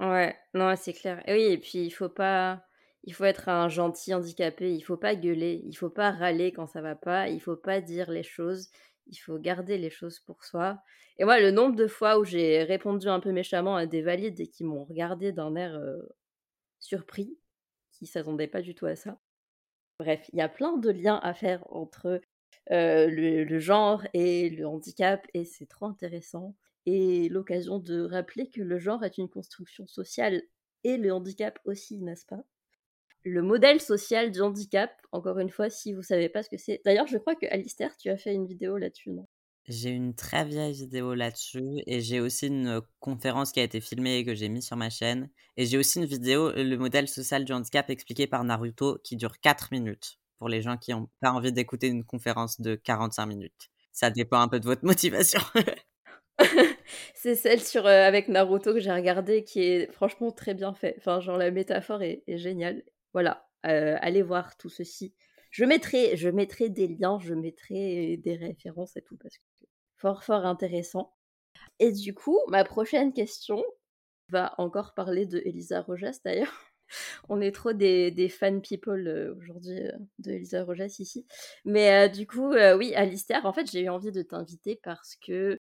Ouais, non, c'est clair. Et oui, et puis il faut pas il faut être un gentil handicapé, il faut pas gueuler, il faut pas râler quand ça va pas, il faut pas dire les choses, il faut garder les choses pour soi. Et moi, le nombre de fois où j'ai répondu un peu méchamment à des valides et qui m'ont regardé d'un air surpris, qui s'attendaient pas du tout à ça. Bref, il y a plein de liens à faire entre le, le, genre et le handicap, et c'est trop intéressant. Et l'occasion de rappeler que le genre est une construction sociale et le handicap aussi, n'est-ce pas? Le modèle social du handicap, encore une fois, si vous savez pas ce que c'est. D'ailleurs, je crois que Alistair, tu as fait une vidéo là-dessus, non? J'ai une très vieille vidéo là-dessus et j'ai aussi une conférence qui a été filmée et que j'ai mise sur ma chaîne. Et j'ai aussi une vidéo, le modèle social du handicap expliqué par Naruto, qui dure 4 minutes pour les gens qui n'ont pas envie d'écouter une conférence de 45 minutes. Ça dépend un peu de votre [LAUGHS] motivation. [LAUGHS] c'est celle sur avec Naruto que j'ai regardée qui est franchement très bien fait. Enfin, genre la métaphore est, est géniale. Voilà, allez voir tout ceci. Je mettrai, des liens, je mettrai des références et tout parce que fort fort intéressant. Et du coup, ma prochaine question va encore parler de Elisa Rojas d'ailleurs. [LAUGHS] On est trop des, fan people aujourd'hui de Elisa Rojas ici. Mais du coup, oui, Alistair, en fait, j'ai eu envie de t'inviter parce que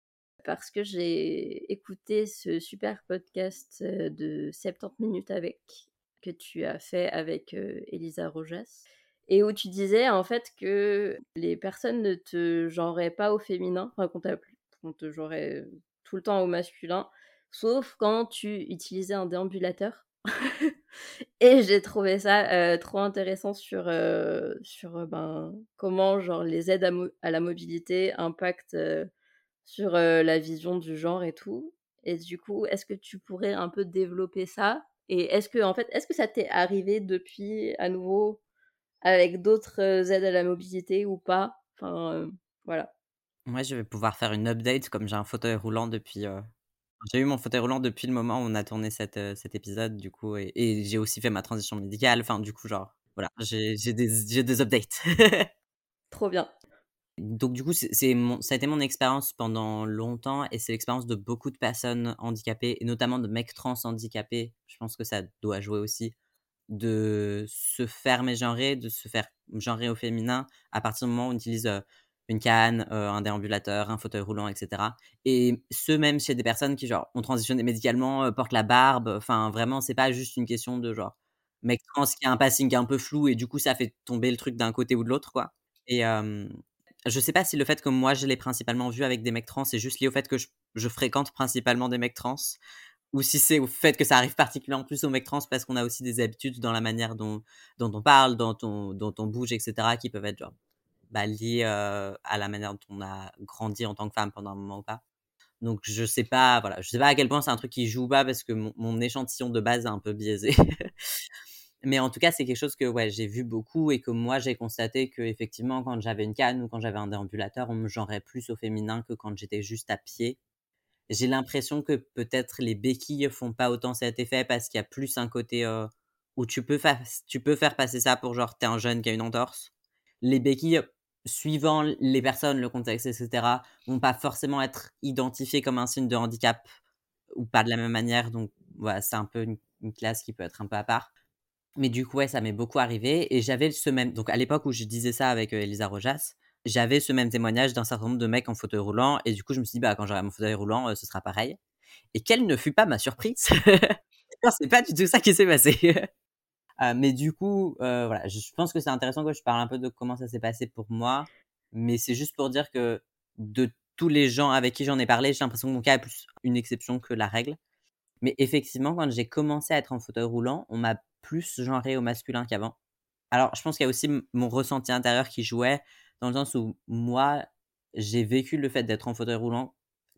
j'ai écouté ce super podcast de 70 minutes avec que tu as fait avec Elisa Rojas et où tu disais en fait que les personnes ne te genraient pas au féminin, enfin qu'on te genrait tout le temps au masculin, sauf quand tu utilisais un déambulateur. [LAUGHS] et j'ai trouvé ça trop intéressant sur, sur ben, comment genre, les aides à, à la mobilité impactent sur la vision du genre et tout. Et du coup, est-ce que tu pourrais un peu développer ça et est-ce que, en fait, est-ce que ça t'est arrivé depuis à nouveau avec d'autres aides à la mobilité ou pas? Enfin, voilà. Moi, je vais pouvoir faire une update comme j'ai un fauteuil roulant depuis. J'ai eu mon fauteuil roulant depuis le moment où on a tourné cette, cet épisode, du coup, et, et j'ai aussi fait ma transition médicale. Enfin, du coup, genre, voilà, j'ai des, des updates. [LAUGHS] Trop bien. Donc du coup, c'est ça a été mon expérience pendant longtemps et c'est l'expérience de beaucoup de personnes handicapées et notamment de mecs trans handicapés. Je pense que ça doit jouer aussi de se faire mégenrer, de se faire genrer au féminin à partir du moment où on utilise une canne, un déambulateur, un fauteuil roulant, etc. Et ce même chez des personnes qui genre ont transitionné médicalement, portent la barbe. Enfin vraiment, c'est pas juste une question de genre mec trans qui a un passing un peu flou et du coup ça fait tomber le truc d'un côté ou de l'autre quoi. Et je sais pas si le fait que moi je l'ai principalement vu avec des mecs trans, c'est juste lié au fait que je, fréquente principalement des mecs trans, ou si c'est au fait que ça arrive particulièrement plus aux mecs trans parce qu'on a aussi des habitudes dans la manière dont, on parle, dont on, bouge, etc., qui peuvent être genre, bah, liées euh, à la manière dont on a grandi en tant que femme pendant un moment ou pas. Donc je sais pas, voilà, je sais pas à quel point c'est un truc qui joue pas parce que mon échantillon de base est un peu biaisé. [LAUGHS] Mais en tout cas, c'est quelque chose que ouais, j'ai vu beaucoup et que moi, j'ai constaté que effectivement, quand j'avais une canne ou quand j'avais un déambulateur, on me genrait plus au féminin que quand j'étais juste à pied. J'ai l'impression que peut-être les béquilles font pas autant cet effet parce qu'il y a plus un côté euh, où tu peux, tu peux faire passer ça pour genre t'es un jeune qui a une entorse. Les béquilles, suivant les personnes, le contexte, etc., vont pas forcément être identifiées comme un signe de handicap ou pas de la même manière. Donc voilà, c'est un peu une, une classe qui peut être un peu à part. Mais du coup, ouais, ça m'est beaucoup arrivé. Et j'avais ce même. Donc, à l'époque où je disais ça avec Elisa Rojas, j'avais ce même témoignage d'un certain nombre de mecs en fauteuil roulant. Et du coup, je me suis dit, bah, quand j'aurai mon fauteuil roulant, ce sera pareil. Et quelle ne fut pas ma surprise [LAUGHS] C'est pas du tout ça qui s'est passé. [LAUGHS] mais du coup, voilà, je pense que c'est intéressant que je parle un peu de comment ça s'est passé pour moi. Mais c'est juste pour dire que de tous les gens avec qui j'en ai parlé, j'ai l'impression que mon cas est plus une exception que la règle. Mais effectivement, quand j'ai commencé à être en fauteuil roulant, on m'a plus genré au masculin qu'avant. Alors, je pense qu'il y a aussi mon ressenti intérieur qui jouait, dans le sens où moi, j'ai vécu le fait d'être en fauteuil roulant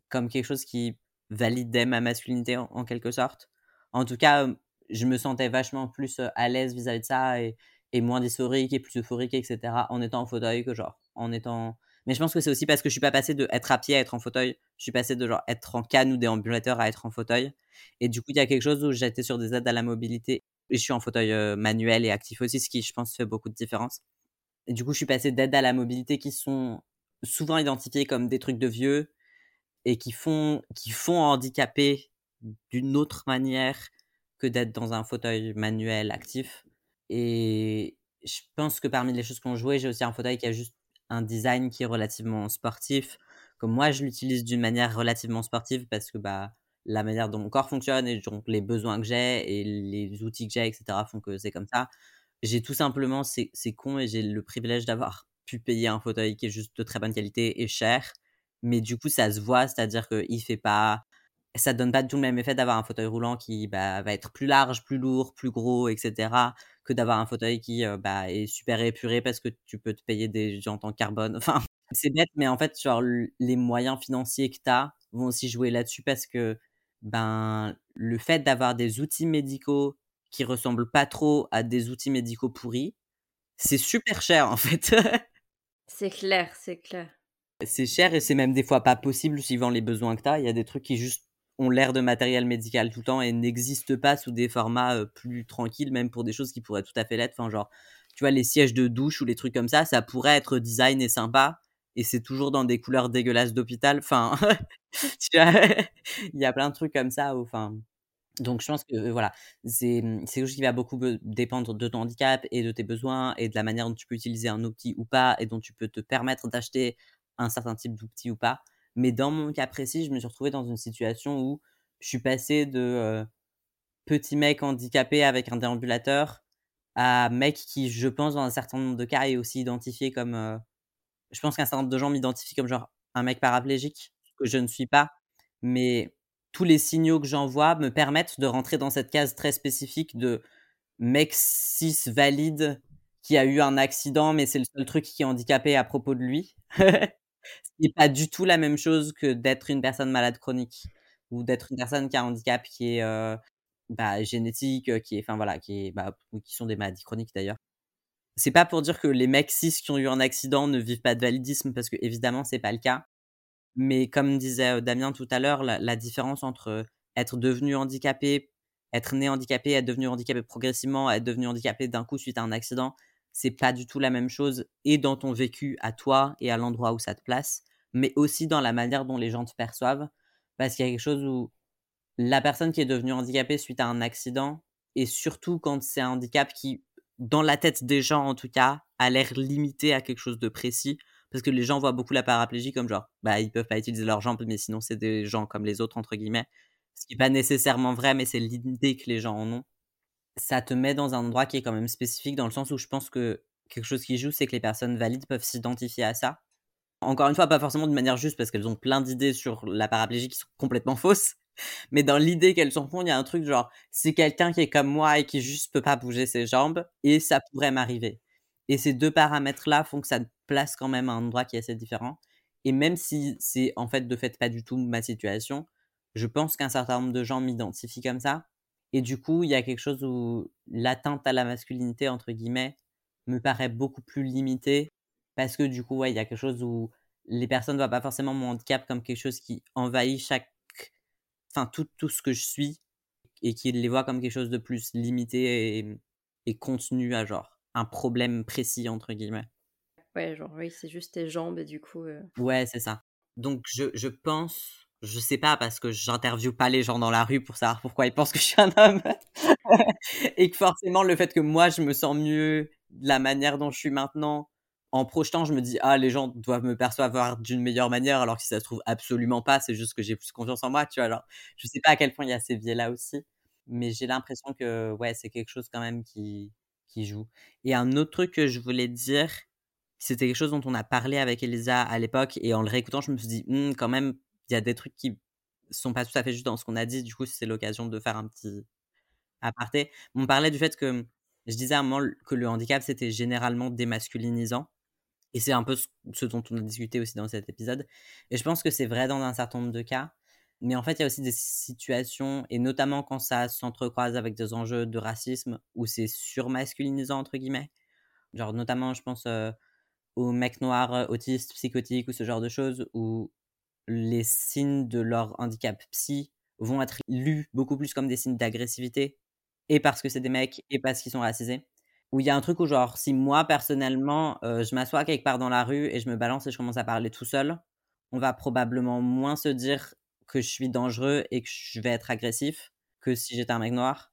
comme quelque chose qui validait ma masculinité en, quelque sorte. En tout cas, je me sentais vachement plus à l'aise vis-à-vis de ça et, et, moins dysphorique et plus euphorique, etc. en étant en fauteuil que genre en étant. Mais je pense que c'est aussi parce que je suis pas passé de être à pied à être en fauteuil. Je suis passé de genre être en canne ou déambulateur à être en fauteuil. Et du coup, il y a quelque chose où j'étais sur des aides à la mobilité je suis en fauteuil manuel et actif aussi, ce qui, je pense, fait beaucoup de différence. Et du coup, je suis passé d'aide à la mobilité qui sont souvent identifiés comme des trucs de vieux et qui font, qui font handicaper d'une autre manière que d'être dans un fauteuil manuel actif. Et je pense que parmi les choses qu'on jouait, j'ai aussi un fauteuil qui a juste un design qui est relativement sportif. Comme moi, je l'utilise d'une manière relativement sportive parce que bah, la manière dont mon corps fonctionne et donc les besoins que j'ai et les outils que j'ai, etc., font que c'est comme ça. J'ai tout simplement, c'est con et j'ai le privilège d'avoir pu payer un fauteuil qui est juste de très bonne qualité et cher. Mais du coup, ça se voit, c'est-à-dire qu'il fait pas. Ça donne pas du tout le même effet d'avoir un fauteuil roulant qui bah, va être plus large, plus lourd, plus gros, etc. que d'avoir un fauteuil qui bah, est super épuré parce que tu peux te payer des jantes en carbone. [LAUGHS] Enfin, c'est bête, mais en fait, genre, les moyens financiers que tu as vont aussi jouer là-dessus parce que ben, le fait d'avoir des outils médicaux qui ressemblent pas trop à des outils médicaux pourris, c'est super cher en fait. [LAUGHS] c'est clair, c'est clair. C'est cher et c'est même des fois pas possible suivant les besoins que tu as. Il y a des trucs qui juste ont l'air de matériel médical tout le temps et n'existent pas sous des formats plus tranquilles, même pour des choses qui pourraient tout à fait l'être. Enfin, genre, tu vois, les sièges de douche ou les trucs comme ça, ça pourrait être design et sympa, et c'est toujours dans des couleurs dégueulasses d'hôpital. Enfin, [LAUGHS] il y a plein de trucs comme ça. Enfin, donc je pense que voilà, c'est quelque chose qui va beaucoup dépendre de ton handicap et de tes besoins et de la manière dont tu peux utiliser un outil ou pas et dont tu peux te permettre d'acheter un certain type d'outil ou pas. Mais dans mon cas précis, je me suis retrouvé dans une situation où je suis passé de petit mec handicapé avec un déambulateur à mec qui, je pense, dans un certain nombre de cas, est aussi identifié comme je pense qu'un certain nombre de gens m'identifient comme genre un mec paraplégique, que je ne suis pas. Mais tous les signaux que j'envoie me permettent de rentrer dans cette case très spécifique de mec cis valide qui a eu un accident, mais c'est le seul truc qui est handicapé à propos de lui. [LAUGHS] Ce n'est pas du tout la même chose que d'être une personne malade chronique ou d'être une personne qui a un handicap qui est euh, bah, génétique, qui est, enfin voilà, qui est, bah, qui sont des maladies chroniques d'ailleurs c'est pas pour dire que les mecs cis qui ont eu un accident ne vivent pas de validisme, parce que évidemment, c'est pas le cas. Mais comme disait Damien tout à l'heure, la, différence entre être devenu handicapé, être né handicapé, être devenu handicapé progressivement, être devenu handicapé d'un coup suite à un accident, c'est pas du tout la même chose, et dans ton vécu à toi et à l'endroit où ça te place, mais aussi dans la manière dont les gens te perçoivent, parce qu'il y a quelque chose où la personne qui est devenue handicapée suite à un accident, et surtout quand c'est un handicap qui dans la tête des gens en tout cas, a l'air limité à quelque chose de précis. Parce que les gens voient beaucoup la paraplégie comme genre, bah, ils peuvent pas utiliser leurs jambes, mais sinon c'est des gens comme les autres, entre guillemets. Ce qui n'est pas nécessairement vrai, mais c'est l'idée que les gens en ont. Ça te met dans un endroit qui est quand même spécifique, dans le sens où je pense que quelque chose qui joue, c'est que les personnes valides peuvent s'identifier à ça. Encore une fois, pas forcément de manière juste, parce qu'elles ont plein d'idées sur la paraplégie qui sont complètement fausses. [LAUGHS] Mais dans l'idée qu'elles s'en font, il y a un truc genre, c'est quelqu'un qui est comme moi et qui juste peut pas bouger ses jambes, et ça pourrait m'arriver. Et ces deux paramètres-là font que ça place quand même à un endroit qui est assez différent. Et même si c'est en fait de fait pas du tout ma situation, je pense qu'un certain nombre de gens m'identifient comme ça. Et du coup, il y a quelque chose où l'atteinte à la masculinité, entre guillemets, me paraît beaucoup plus limitée. Parce que du coup, ouais, il y a quelque chose où les personnes ne voient pas forcément mon handicap comme quelque chose qui envahit chaque enfin tout, tout ce que je suis et qu'il les voit comme quelque chose de plus limité et, et contenu à genre un problème précis entre guillemets. Ouais, genre oui, c'est juste tes jambes et du coup. Euh ouais, c'est ça. Donc je, je pense, je sais pas parce que j'interviewe pas les gens dans la rue pour savoir pourquoi ils pensent que je suis un homme [LAUGHS] et que forcément le fait que moi je me sens mieux de la manière dont je suis maintenant en projetant, je me dis ah les gens doivent me percevoir d'une meilleure manière alors que si ça se trouve absolument pas, c'est juste que j'ai plus confiance en moi, tu vois. Alors, je sais pas à quel point il y a ces biais là aussi, mais j'ai l'impression que ouais, c'est quelque chose quand même qui qui joue. Et un autre truc que je voulais dire, c'était quelque chose dont on a parlé avec Elisa à l'époque et en le réécoutant, je me suis dit «Mmh, quand même il y a des trucs qui sont pas tout à fait juste dans ce qu'on a dit, du coup, c'est l'occasion de faire un petit aparté. On parlait du fait que je disais à un moment que le handicap c'était généralement démasculinisant et c'est un peu ce dont on a discuté aussi dans cet épisode. Et je pense que c'est vrai dans un certain nombre de cas. Mais en fait, il y a aussi des situations, et notamment quand ça s'entrecroise avec des enjeux de racisme, où c'est surmasculinisant, entre guillemets. Genre, notamment, je pense euh, aux mecs noirs euh, autistes, psychotiques, ou ce genre de choses, où les signes de leur handicap psy vont être lus beaucoup plus comme des signes d'agressivité, et parce que c'est des mecs, et parce qu'ils sont racisés. Où il y a un truc où genre, si moi personnellement, je m'assois quelque part dans la rue et je me balance et je commence à parler tout seul, on va probablement moins se dire que je suis dangereux et que je vais être agressif que si j'étais un mec noir.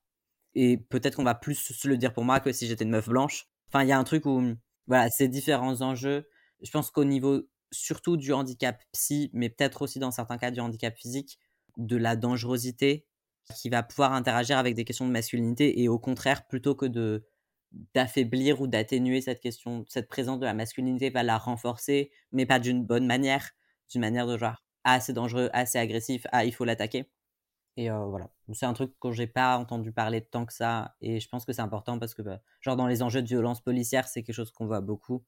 et peut-être qu'on va plus se le dire pour moi que si j'étais une meuf blanche. Enfin, il y a un truc où, voilà, ces différents enjeux. Je pense qu'au niveau surtout du handicap psy, mais peut-être aussi dans certains cas du handicap physique, de la dangerosité qui va pouvoir interagir avec des questions de masculinité et au contraire, plutôt que de d'affaiblir ou d'atténuer cette question, cette présence de la masculinité va la renforcer, mais pas d'une bonne manière, d'une manière de genre «Ah, c'est dangereux, assez agressif, ah, il faut l'attaquer». Et voilà, c'est un truc que j'ai pas entendu parler tant que ça et je pense que c'est important parce que, bah, genre dans les enjeux de violence policière, c'est quelque chose qu'on voit beaucoup.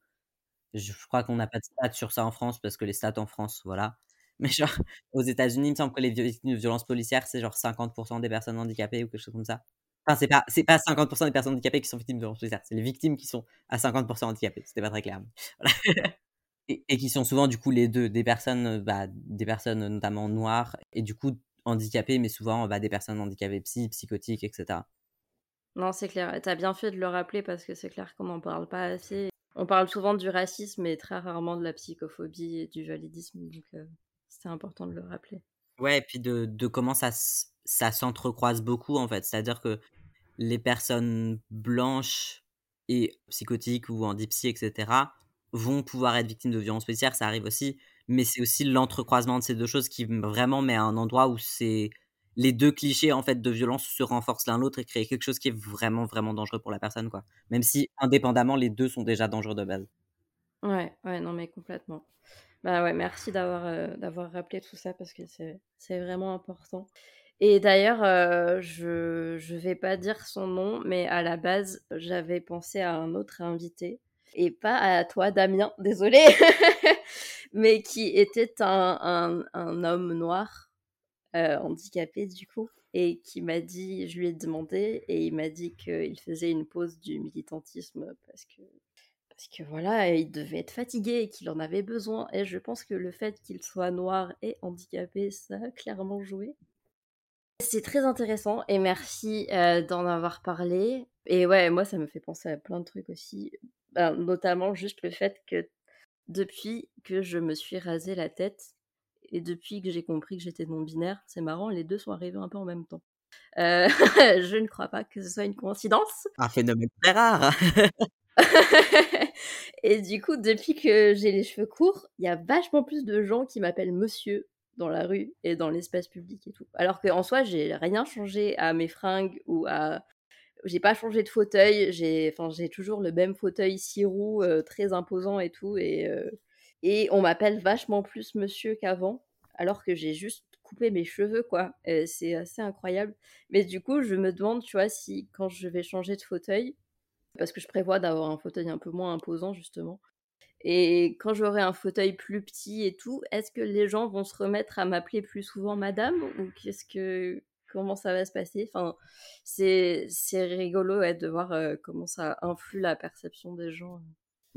Je crois qu'on n'a pas de stats sur ça en France parce que les stats en France, voilà. [LAUGHS] Mais genre aux États-Unis, il me semble que les victimes de violences policières, c'est genre 50 des personnes handicapées ou quelque chose comme ça. Enfin, c'est pas c'est pas 50 des personnes handicapées qui sont victimes de violences policières, c'est les victimes qui sont à 50% handicapées. C'était pas très clair. [LAUGHS] Et, qui sont souvent du coup les deux, des personnes, bah, des personnes notamment noires et du coup handicapées, mais souvent bah, des personnes handicapées psy, psychotiques, etc. Non, c'est clair. Tu as bien fait de le rappeler parce que c'est clair qu'on n'en parle pas assez. On parle souvent du racisme et très rarement de la psychophobie et du validisme. Donc, euh, c'est important de le rappeler. Ouais, et puis de, comment ça, s'entrecroise beaucoup, en fait. C'est-à-dire que les personnes blanches et psychotiques ou en dipsy, etc., vont pouvoir être victimes de violences policières, ça arrive aussi, mais c'est aussi l'entrecroisement de ces deux choses qui vraiment met un endroit où c'est les deux clichés en fait de violence se renforcent l'un l'autre et créent quelque chose qui est vraiment vraiment dangereux pour la personne quoi. Même si indépendamment les deux sont déjà dangereux de base. Ouais, ouais, non mais complètement. Bah ouais, merci d'avoir euh, d'avoir rappelé tout ça parce que c'est vraiment important. Et d'ailleurs, euh, je je vais pas dire son nom, mais à la base, j'avais pensé à un autre invité et pas à toi, Damien, désolé, [LAUGHS] mais qui était un, un, homme noir euh, handicapé du coup et qui m'a dit, je lui ai demandé et il m'a dit qu'il faisait une pause du militantisme parce que parce que voilà, il devait être fatigué et qu'il en avait besoin. Et je pense que le fait qu'il soit noir et handicapé, ça a clairement joué. C'est très intéressant et merci euh, d'en avoir parlé. Et ouais, moi, ça me fait penser à plein de trucs aussi. Ben, notamment juste le fait que depuis que je me suis rasé la tête et depuis que j'ai compris que j'étais non-binaire, c'est marrant, les deux sont arrivés un peu en même temps. Euh, [LAUGHS] je ne crois pas que ce soit une coïncidence. Un phénomène très rare. [LAUGHS] et du coup, depuis que j'ai les cheveux courts, il y a vachement plus de gens qui m'appellent monsieur dans la rue et dans l'espace public et tout. Alors qu'en soi, j'ai rien changé à mes fringues ou à. J'ai pas changé de fauteuil, j'ai enfin, toujours le même fauteuil six roues, euh, très imposant et tout. Et, euh, et on m'appelle vachement plus monsieur qu'avant, alors que j'ai juste coupé mes cheveux, quoi. C'est assez incroyable. Mais du coup, je me demande, tu vois, si quand je vais changer de fauteuil, parce que je prévois d'avoir un fauteuil un peu moins imposant justement. Et quand j'aurai un fauteuil plus petit et tout, est-ce que les gens vont se remettre à m'appeler plus souvent madame ou qu'est-ce que comment ça va se passer? Enfin, c'est rigolo de voir euh, comment ça influe la perception des gens.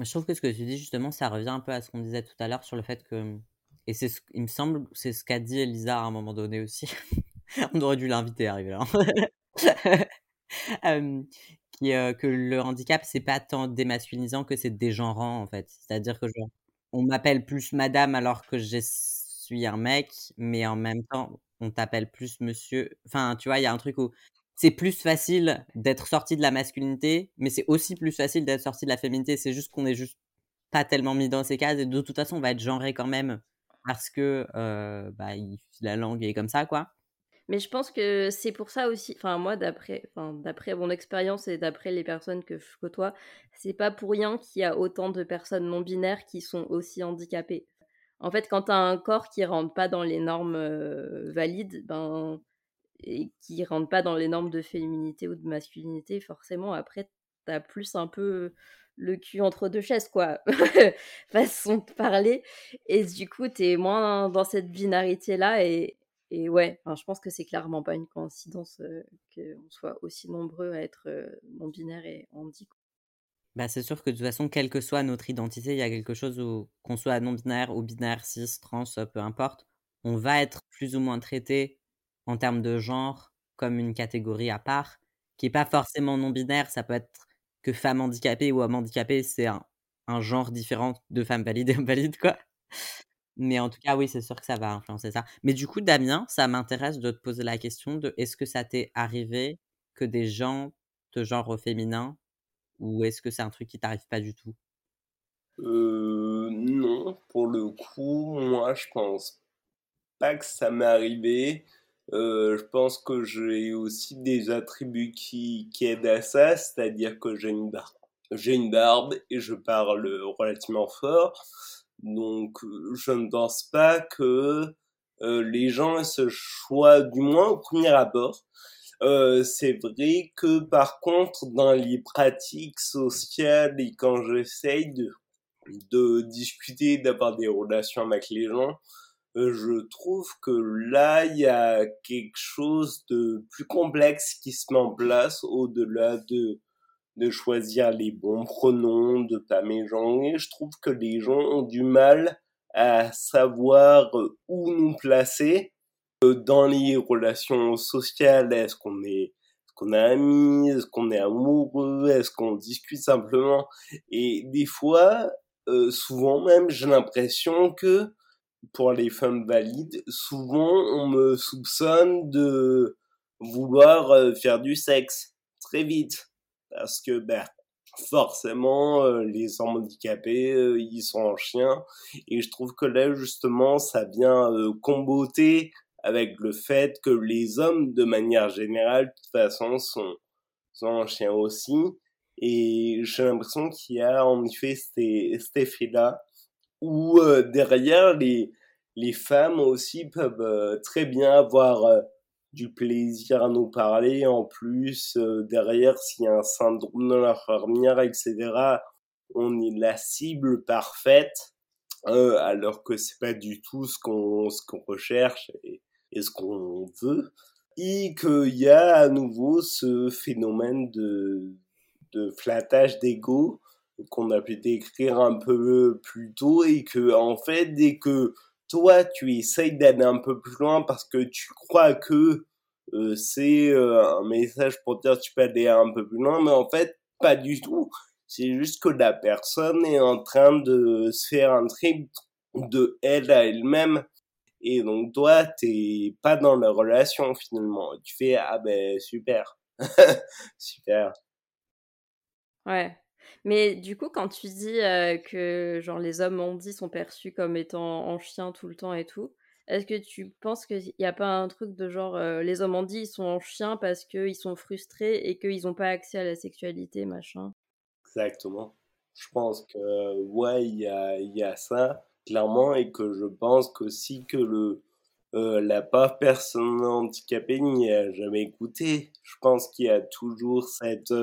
Je trouve que ce que tu dis justement, ça revient un peu à ce qu'on disait tout à l'heure sur le fait que et c'est ce, il me semble c'est ce qu'a dit Elisa à un moment donné aussi. [LAUGHS] On aurait dû l'inviter à arriver là. [LAUGHS] euh, que le handicap, c'est pas tant démasculisant que c'est dégenrant, en fait. C'est-à-dire que on m'appelle plus madame alors que je suis un mec, mais en même temps, on t'appelle plus monsieur. Enfin, tu vois, il y a un truc où c'est plus facile d'être sorti de la masculinité, mais c'est aussi plus facile d'être sorti de la féminité. C'est juste qu'on est juste pas tellement mis dans ces cases et de toute façon, on va être genré quand même parce que bah, la langue est comme ça, quoi. Mais je pense que c'est pour ça aussi, enfin moi d'après, d'après mon expérience et d'après les personnes que je côtoie, c'est pas pour rien qu'il y a autant de personnes non binaires qui sont aussi handicapées. En fait, quand tu as un corps qui rentre pas dans les normes euh, valides, ben et qui rentre pas dans les normes de féminité ou de masculinité, forcément après tu as plus un peu le cul entre deux chaises quoi, [LAUGHS] façon de parler et du coup tu es moins dans cette binarité là et et ouais, je pense que c'est clairement pas une coïncidence qu'on soit aussi nombreux à être non-binaires et handi. Bah, c'est sûr que de toute façon, quelle que soit notre identité, il y a quelque chose où, qu'on soit non-binaire ou binaire, cis, trans, peu importe, on va être plus ou moins traité en termes de genre comme une catégorie à part, qui est pas forcément non-binaire, ça peut être que femme handicapée ou homme handicapé, c'est un, genre différent de femme valide et homme valide, quoi. Mais en tout cas, oui, c'est sûr que ça va influencer ça. Mais du coup, Damien, ça m'intéresse de te poser la question de est-ce que ça t'est arrivé que des gens de genre féminin ou est-ce que c'est un truc qui t'arrive pas du tout? Euh, non, pour le coup, moi je pense pas que ça m'est arrivé. Euh, je pense que j'ai aussi des attributs qui, qui aident à ça, c'est-à-dire que j'ai une barbe. J'ai une barbe et je parle relativement fort. Donc je ne pense pas que euh, les gens aient ce choix, du moins au premier abord. Euh, c'est vrai que par contre, dans les pratiques sociales et quand j'essaye de de discuter, d'avoir des relations avec les gens, je trouve que là, il y a quelque chose de plus complexe qui se met en place au-delà de, de choisir les bons pronoms, de pas mégenrer. Je trouve que les gens ont du mal à savoir où nous placer euh, dans les relations sociales. Est-ce qu'on est qu'on est amis, est-ce qu'on est amoureux, est-ce qu'on discute simplement? Et des fois, euh, souvent même, j'ai l'impression que pour les femmes valides, souvent on me soupçonne de vouloir euh, faire du sexe très vite. Parce que, ben, forcément, euh, les handicapés, ils sont en chien. Et je trouve que là, justement, ça vient comboter avec le fait que les hommes, de manière générale, de toute façon, sont, sont en chien aussi. Et j'ai l'impression qu'il y a en effet cet, effet-là où euh, derrière les, les femmes aussi peuvent euh, très bien avoir euh, du plaisir à nous parler. En plus, derrière, s'il y a un syndrome de la fermière, etc., on est la cible parfaite, alors que c'est pas du tout ce qu'on ce qu'on recherche et, et ce qu'on veut. Et qu'il y a à nouveau ce phénomène de de flattage d'ego qu'on a pu décrire un peu plus tôt et que en fait dès que toi tu essayes d'aller un peu plus loin parce que tu crois que euh, c'est euh, un message pour dire tu peux aller un peu plus loin mais en fait pas du tout. C'est juste que la personne est en train de se faire un trip de elle à elle-même. Et donc toi t'es pas dans la relation finalement. Tu fais ah ben super. [LAUGHS] Super. Ouais. Mais du coup, quand tu dis que genre les hommes ont dit sont perçus comme étant en chien tout le temps et tout, est-ce que tu penses qu'il n'y a pas un truc de genre les hommes ont dit ils sont en chien parce qu'ils sont frustrés et qu'ils n'ont pas accès à la sexualité, machin? Exactement. Je pense que ouais, il y a, ça clairement et que je pense qu'aussi que le la pauvre personne handicapée n'y a jamais écouté. Je pense qu'il y a toujours cette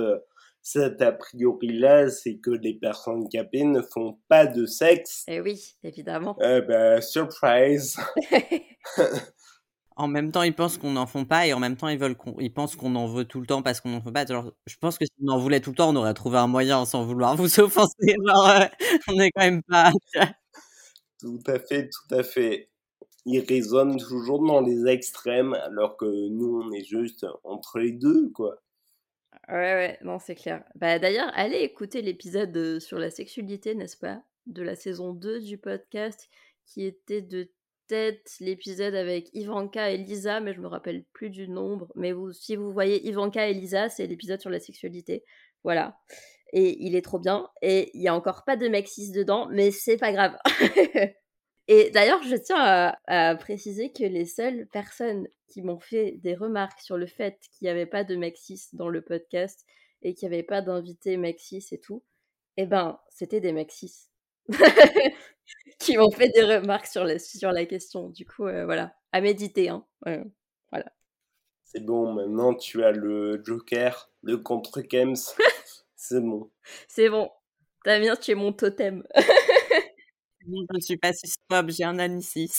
cet a priori-là, c'est que les personnes handicapées ne font pas de sexe. Eh oui, évidemment. Eh ben, surprise. [LAUGHS] en même temps, ils pensent qu'on n'en font pas et en même temps, ils veulent qu'on, ils pensent qu'on en veut tout le temps parce qu'on n'en fait pas. Alors, je pense que si on en voulait tout le temps, on aurait trouvé un moyen sans vouloir vous [LAUGHS] offenser. Genre, euh, on n'est quand même pas. [LAUGHS] tout à fait, tout à fait. Ils résonnent toujours dans les extrêmes alors que nous, on est juste entre les deux, quoi. Ouais, ouais, non, c'est clair. Bah, d'ailleurs, allez écouter l'épisode sur la sexualité, n'est-ce pas? De la saison 2 du podcast, qui était de tête l'épisode avec Ivanka et Lisa, mais je me rappelle plus du nombre. Mais vous, si vous voyez Ivanka et Lisa, c'est l'épisode sur la sexualité. Voilà. Et il est trop bien. Et il y a encore pas de mec dedans, mais c'est pas grave. [LAUGHS] Et d'ailleurs, je tiens à, préciser que les seules personnes qui m'ont fait des remarques sur le fait qu'il n'y avait pas de Maxis dans le podcast et qu'il n'y avait pas d'invité Maxis et tout, eh ben, c'était des Maxis [LAUGHS] qui m'ont fait des remarques sur la, sur la question. Du coup, euh, voilà, à méditer. Hein. voilà. C'est bon, maintenant tu as le Joker, le contre Kems. [LAUGHS] C'est bon. C'est bon. Damien, tu es mon totem. [LAUGHS] je ne suis pas snob, j'ai un anicis.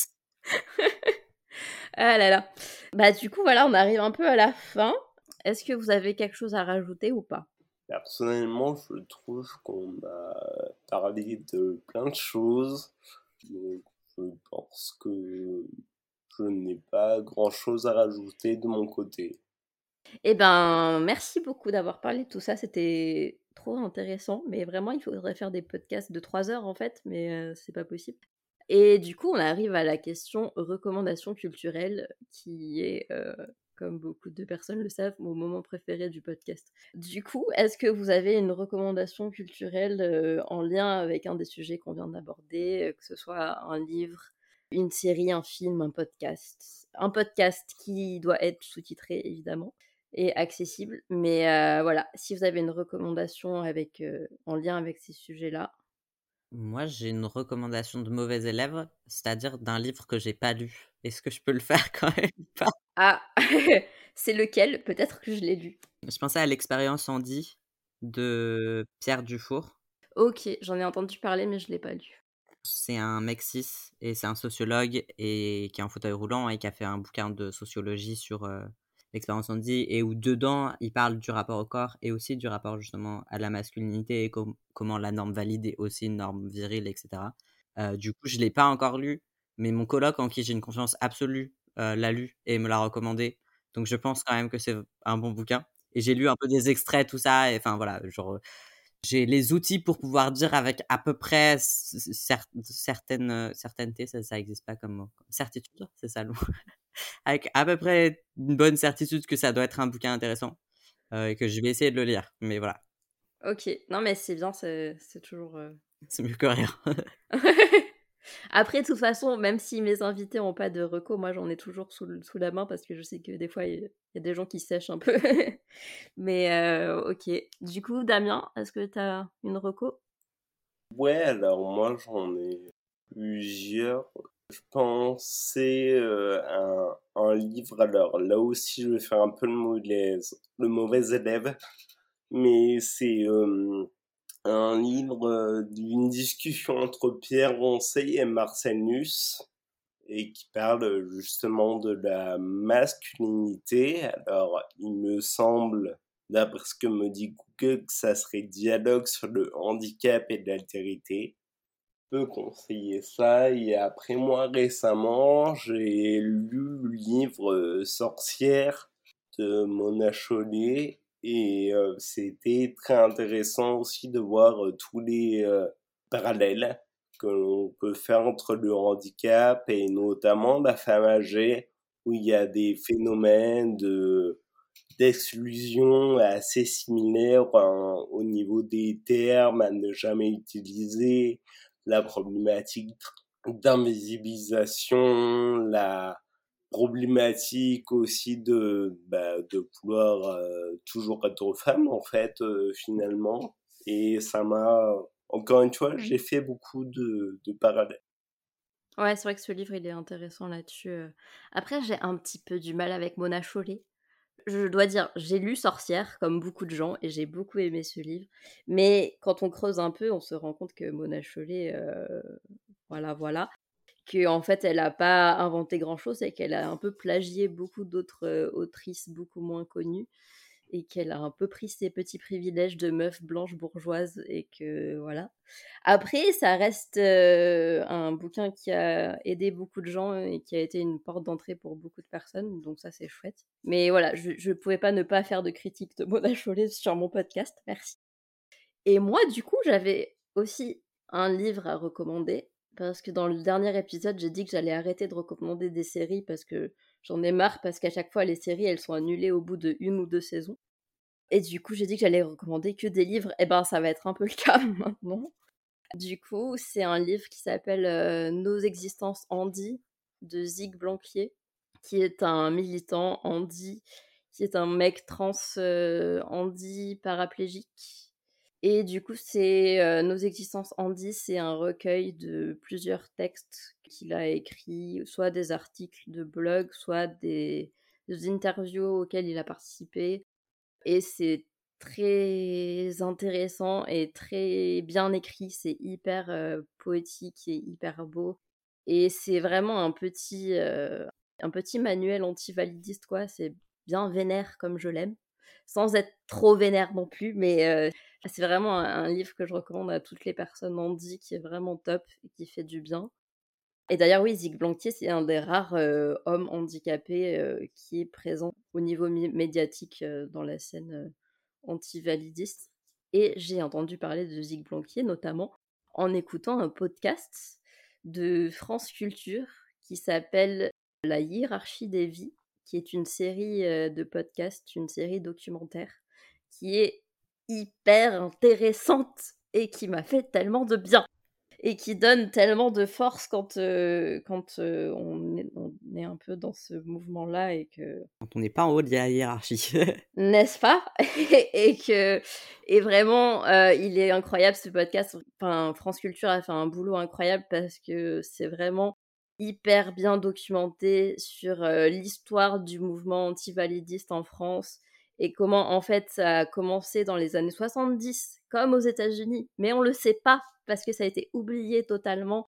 [LAUGHS] ah là là. Bah du coup voilà, on arrive un peu à la fin. Est-ce que vous avez quelque chose à rajouter ou pas? Personnellement, je trouve qu'on a parlé de plein de choses. je pense que je n'ai pas grand-chose à rajouter de mon côté. Eh ben, merci beaucoup d'avoir parlé de tout ça. C'était trop intéressant. Mais vraiment, il faudrait faire des podcasts de 3 heures en fait, mais c'est pas possible. Et du coup, on arrive à la question recommandation culturelle qui est comme beaucoup de personnes le savent, mon moment préféré du podcast. Du coup, est-ce que vous avez une recommandation culturelle en lien avec un des sujets qu'on vient d'aborder, que ce soit un livre, une série, un film, un podcast Un podcast qui doit être sous-titré, évidemment, et accessible. Mais voilà, si vous avez une recommandation avec, en lien avec ces sujets-là, moi, j'ai une recommandation de mauvais élève, c'est-à-dire d'un livre que j'ai pas lu. Est-ce que je peux le [LAUGHS] faire quand même pas? Ah, [LAUGHS] c'est lequel? Peut-être que je l'ai lu. Je pensais à l'expérience Andy de Pierre Dufour. Ok, j'en ai entendu parler, mais je l'ai pas lu. C'est un mec cis et c'est un sociologue et qui est en fauteuil roulant et qui a fait un bouquin de sociologie sur euh, l'expérience Andy et où dedans il parle du rapport au corps et aussi du rapport justement à la masculinité et comment la norme valide est aussi une norme virile, etc. Euh, du coup, je l'ai pas encore lu, mais mon coloc en qui j'ai une confiance absolue euh, l'a lu et me l'a recommandé. Donc je pense quand même que c'est un bon bouquin. Et j'ai lu un peu des extraits, tout ça. Et enfin voilà, genre j'ai les outils pour pouvoir dire avec à peu près certaines certaineté, ça ça existe pas comme certitude, c'est ça le mot. [LAUGHS] avec à peu près une bonne certitude que ça doit être un bouquin intéressant euh, et que je vais essayer de le lire. Mais voilà. Ok, non mais c'est bien, c'est toujours. Euh c'est mieux que rien. [LAUGHS] [LAUGHS] Après, de toute façon, même si mes invités n'ont pas de recours, moi j'en ai toujours sous, sous, la main parce que je sais que des fois il y, a des gens qui sèchent un peu. [LAUGHS] Mais euh, ok. Du coup, Damien, est-ce que tu as une reco? Ouais, alors moi j'en ai plusieurs. Je pensais euh, un, un, livre, alors là aussi je vais faire un peu le mauvais, le mauvais élève, mais c'est. Euh, un livre euh, d'une discussion entre Pierre Roncey et Marcel Nuss et qui parle justement de la masculinité. Alors, il me semble, d'après ce que me dit Google, que ça serait dialogue sur le handicap et l'altérité. Je peux conseiller ça. Et après, moi, récemment, j'ai lu le livre euh, Sorcière de Mona Chollet et c'était très intéressant aussi de voir tous les parallèles que l'on peut faire entre le handicap et notamment la femme âgée, où il y a des phénomènes de d'exclusion assez similaires au niveau des termes à ne jamais utiliser, la problématique d'invisibilisation, la problématique aussi de, bah, de pouvoir euh, toujours être femme, en fait, euh, finalement. Et ça m'a, encore une fois, j'ai fait beaucoup de, de parallèles. Ouais, c'est vrai que ce livre, il est intéressant là-dessus. Euh. Après, j'ai un petit peu du mal avec Mona Chollet. Je dois dire, j'ai lu Sorcière, comme beaucoup de gens, et j'ai beaucoup aimé ce livre. Mais quand on creuse un peu, on se rend compte que Mona Chollet, voilà, voilà qu'en fait elle n'a pas inventé grand chose et qu'elle a un peu plagié beaucoup d'autres autrices beaucoup moins connues et qu'elle a un peu pris ses petits privilèges de meuf blanche bourgeoise et que voilà. Après, ça reste un bouquin qui a aidé beaucoup de gens et qui a été une porte d'entrée pour beaucoup de personnes, donc ça c'est chouette. Mais voilà, je ne pouvais pas ne pas faire de critique de Mona sur mon podcast, merci. Et moi, du coup, j'avais aussi un livre à recommander parce que dans le dernier épisode, j'ai dit que j'allais arrêter de recommander des séries parce que j'en ai marre parce qu'à chaque fois, les séries, elles sont annulées au bout de une ou deux saisons. Et du coup, j'ai dit que j'allais recommander que des livres. Et eh ben, ça va être un peu le cas [LAUGHS] maintenant. Du coup, c'est un livre qui s'appelle euh, Nos existences Andy de Zig Blanquier, qui est un militant Andy, qui est un mec trans euh, Andy paraplégique et du coup, c'est Nos existences Andy, c'est un recueil de plusieurs textes qu'il a écrits, soit des articles de blog, soit des, interviews auxquelles il a participé. Et c'est très intéressant et très bien écrit, c'est hyper poétique et hyper beau. Et c'est vraiment un petit, un petit manuel antivalidiste, quoi. C'est bien vénère comme je l'aime, sans être trop vénère non plus, mais c'est vraiment un, livre que je recommande à toutes les personnes dit, qui est vraiment top et qui fait du bien. Et d'ailleurs, oui, Zig Blanquier, c'est un des rares hommes handicapés qui est présent au niveau médiatique dans la scène anti-validiste. Et j'ai entendu parler de Zig Blanquier, notamment en écoutant un podcast de France Culture qui s'appelle La hiérarchie des vies, qui est une série de podcasts, une série documentaire, qui est hyper intéressante et qui m'a fait tellement de bien et qui donne tellement de force quand, quand on, est, on, est, un peu dans ce mouvement-là et que... Quand on n'est pas en haut de la hiérarchie. [LAUGHS] N'est-ce pas? [LAUGHS] Et, que et vraiment, il est incroyable ce podcast. Enfin, France Culture a fait un boulot incroyable parce que c'est vraiment hyper bien documenté sur l'histoire du mouvement anti-validiste en France et comment en fait ça a commencé dans les années 70 comme aux États-Unis, mais on le sait pas parce que ça a été oublié totalement.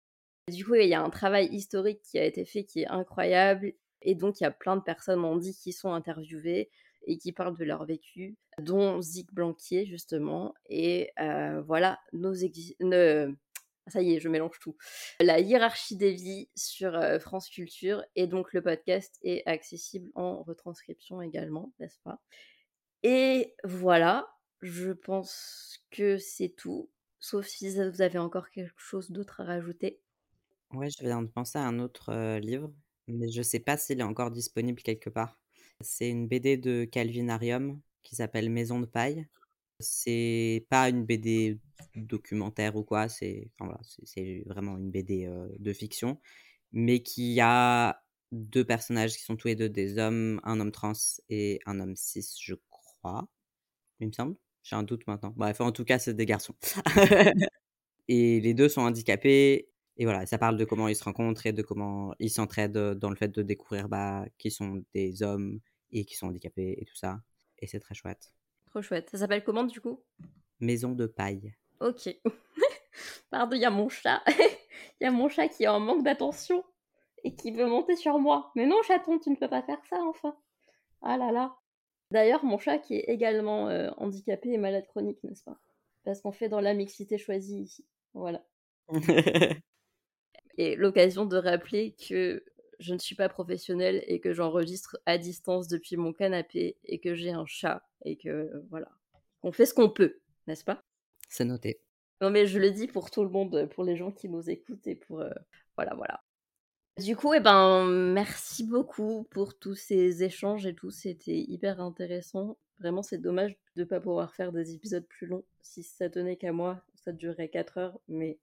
Du coup, il y a un travail historique qui a été fait qui est incroyable. Et donc, il y a plein de personnes, on dit, qui sont interviewées et qui parlent de leur vécu, dont Zig Blanquier, justement. Et euh, voilà, nos ne... Ça y est, je mélange tout. La hiérarchie des vies sur euh, France Culture. Et donc, le podcast est accessible en retranscription également, n'est-ce pas? Et voilà, je pense que c'est tout. Sauf si vous avez encore quelque chose d'autre à rajouter. Ouais, je viens de penser à un autre livre, mais je sais pas s'il est encore disponible quelque part. C'est une BD de Calvin Arium qui s'appelle Maison de paille. C'est pas une BD documentaire ou quoi, c'est vraiment une BD de fiction, mais qui a deux personnages qui sont tous les deux des hommes, un homme trans et un homme cis, je crois, il me semble. J'ai un doute maintenant. Bref, en tout cas, c'est des garçons. [LAUGHS] et les deux sont handicapés. Et voilà, ça parle de comment ils se rencontrent et de comment ils s'entraident dans le fait de découvrir bah, qui sont des hommes et qui sont handicapés et tout ça. Et c'est très chouette. Trop chouette. Ça s'appelle comment du coup? Maison de paille. Ok. [LAUGHS] Pardon, il y a mon chat. [LAUGHS] Il y a mon chat qui est en manque d'attention et qui veut monter sur moi. Mais non, chaton, tu ne peux pas faire ça, enfin. Ah là là. D'ailleurs, mon chat qui est également euh, handicapé et malade chronique, n'est-ce pas? Parce qu'on fait dans la mixité choisie ici. Voilà. [LAUGHS] et l'occasion de rappeler que je ne suis pas professionnelle et que j'enregistre à distance depuis mon canapé et que j'ai un chat et que euh, voilà. On fait ce qu'on peut, n'est-ce pas? C'est noté. Non mais je le dis pour tout le monde, pour les gens qui nous écoutent et pour... Euh, voilà, voilà. Du coup, eh ben, merci beaucoup pour tous ces échanges et tout. C'était hyper intéressant. Vraiment, c'est dommage de ne pas pouvoir faire des épisodes plus longs. Si ça tenait qu'à moi, ça durerait 4 heures. Mais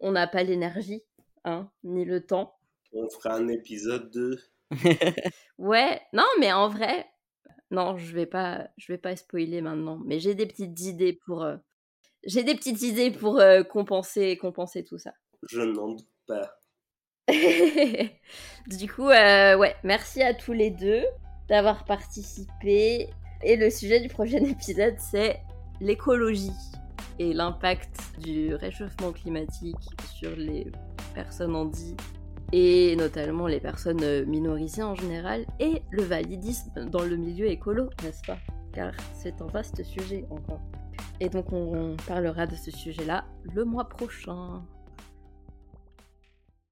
on n'a pas l'énergie, hein, ni le temps. On fera un épisode 2. [LAUGHS] ouais, non, mais en vrai, non, je vais pas, je vais pas spoiler maintenant. Mais j'ai des petites idées pour, euh, j'ai des petites idées pour euh, compenser, compenser tout ça. Je n'en doute pas. [LAUGHS] du coup, euh, ouais, merci à tous les deux d'avoir participé. Et le sujet du prochain [LAUGHS] épisode, c'est l'écologie et l'impact du réchauffement climatique sur les personnes handies et notamment les personnes minorisées en général et le validisme dans le milieu écolo, n'est-ce pas? Car c'est un vaste sujet encore. Et donc on parlera de ce sujet-là le mois prochain.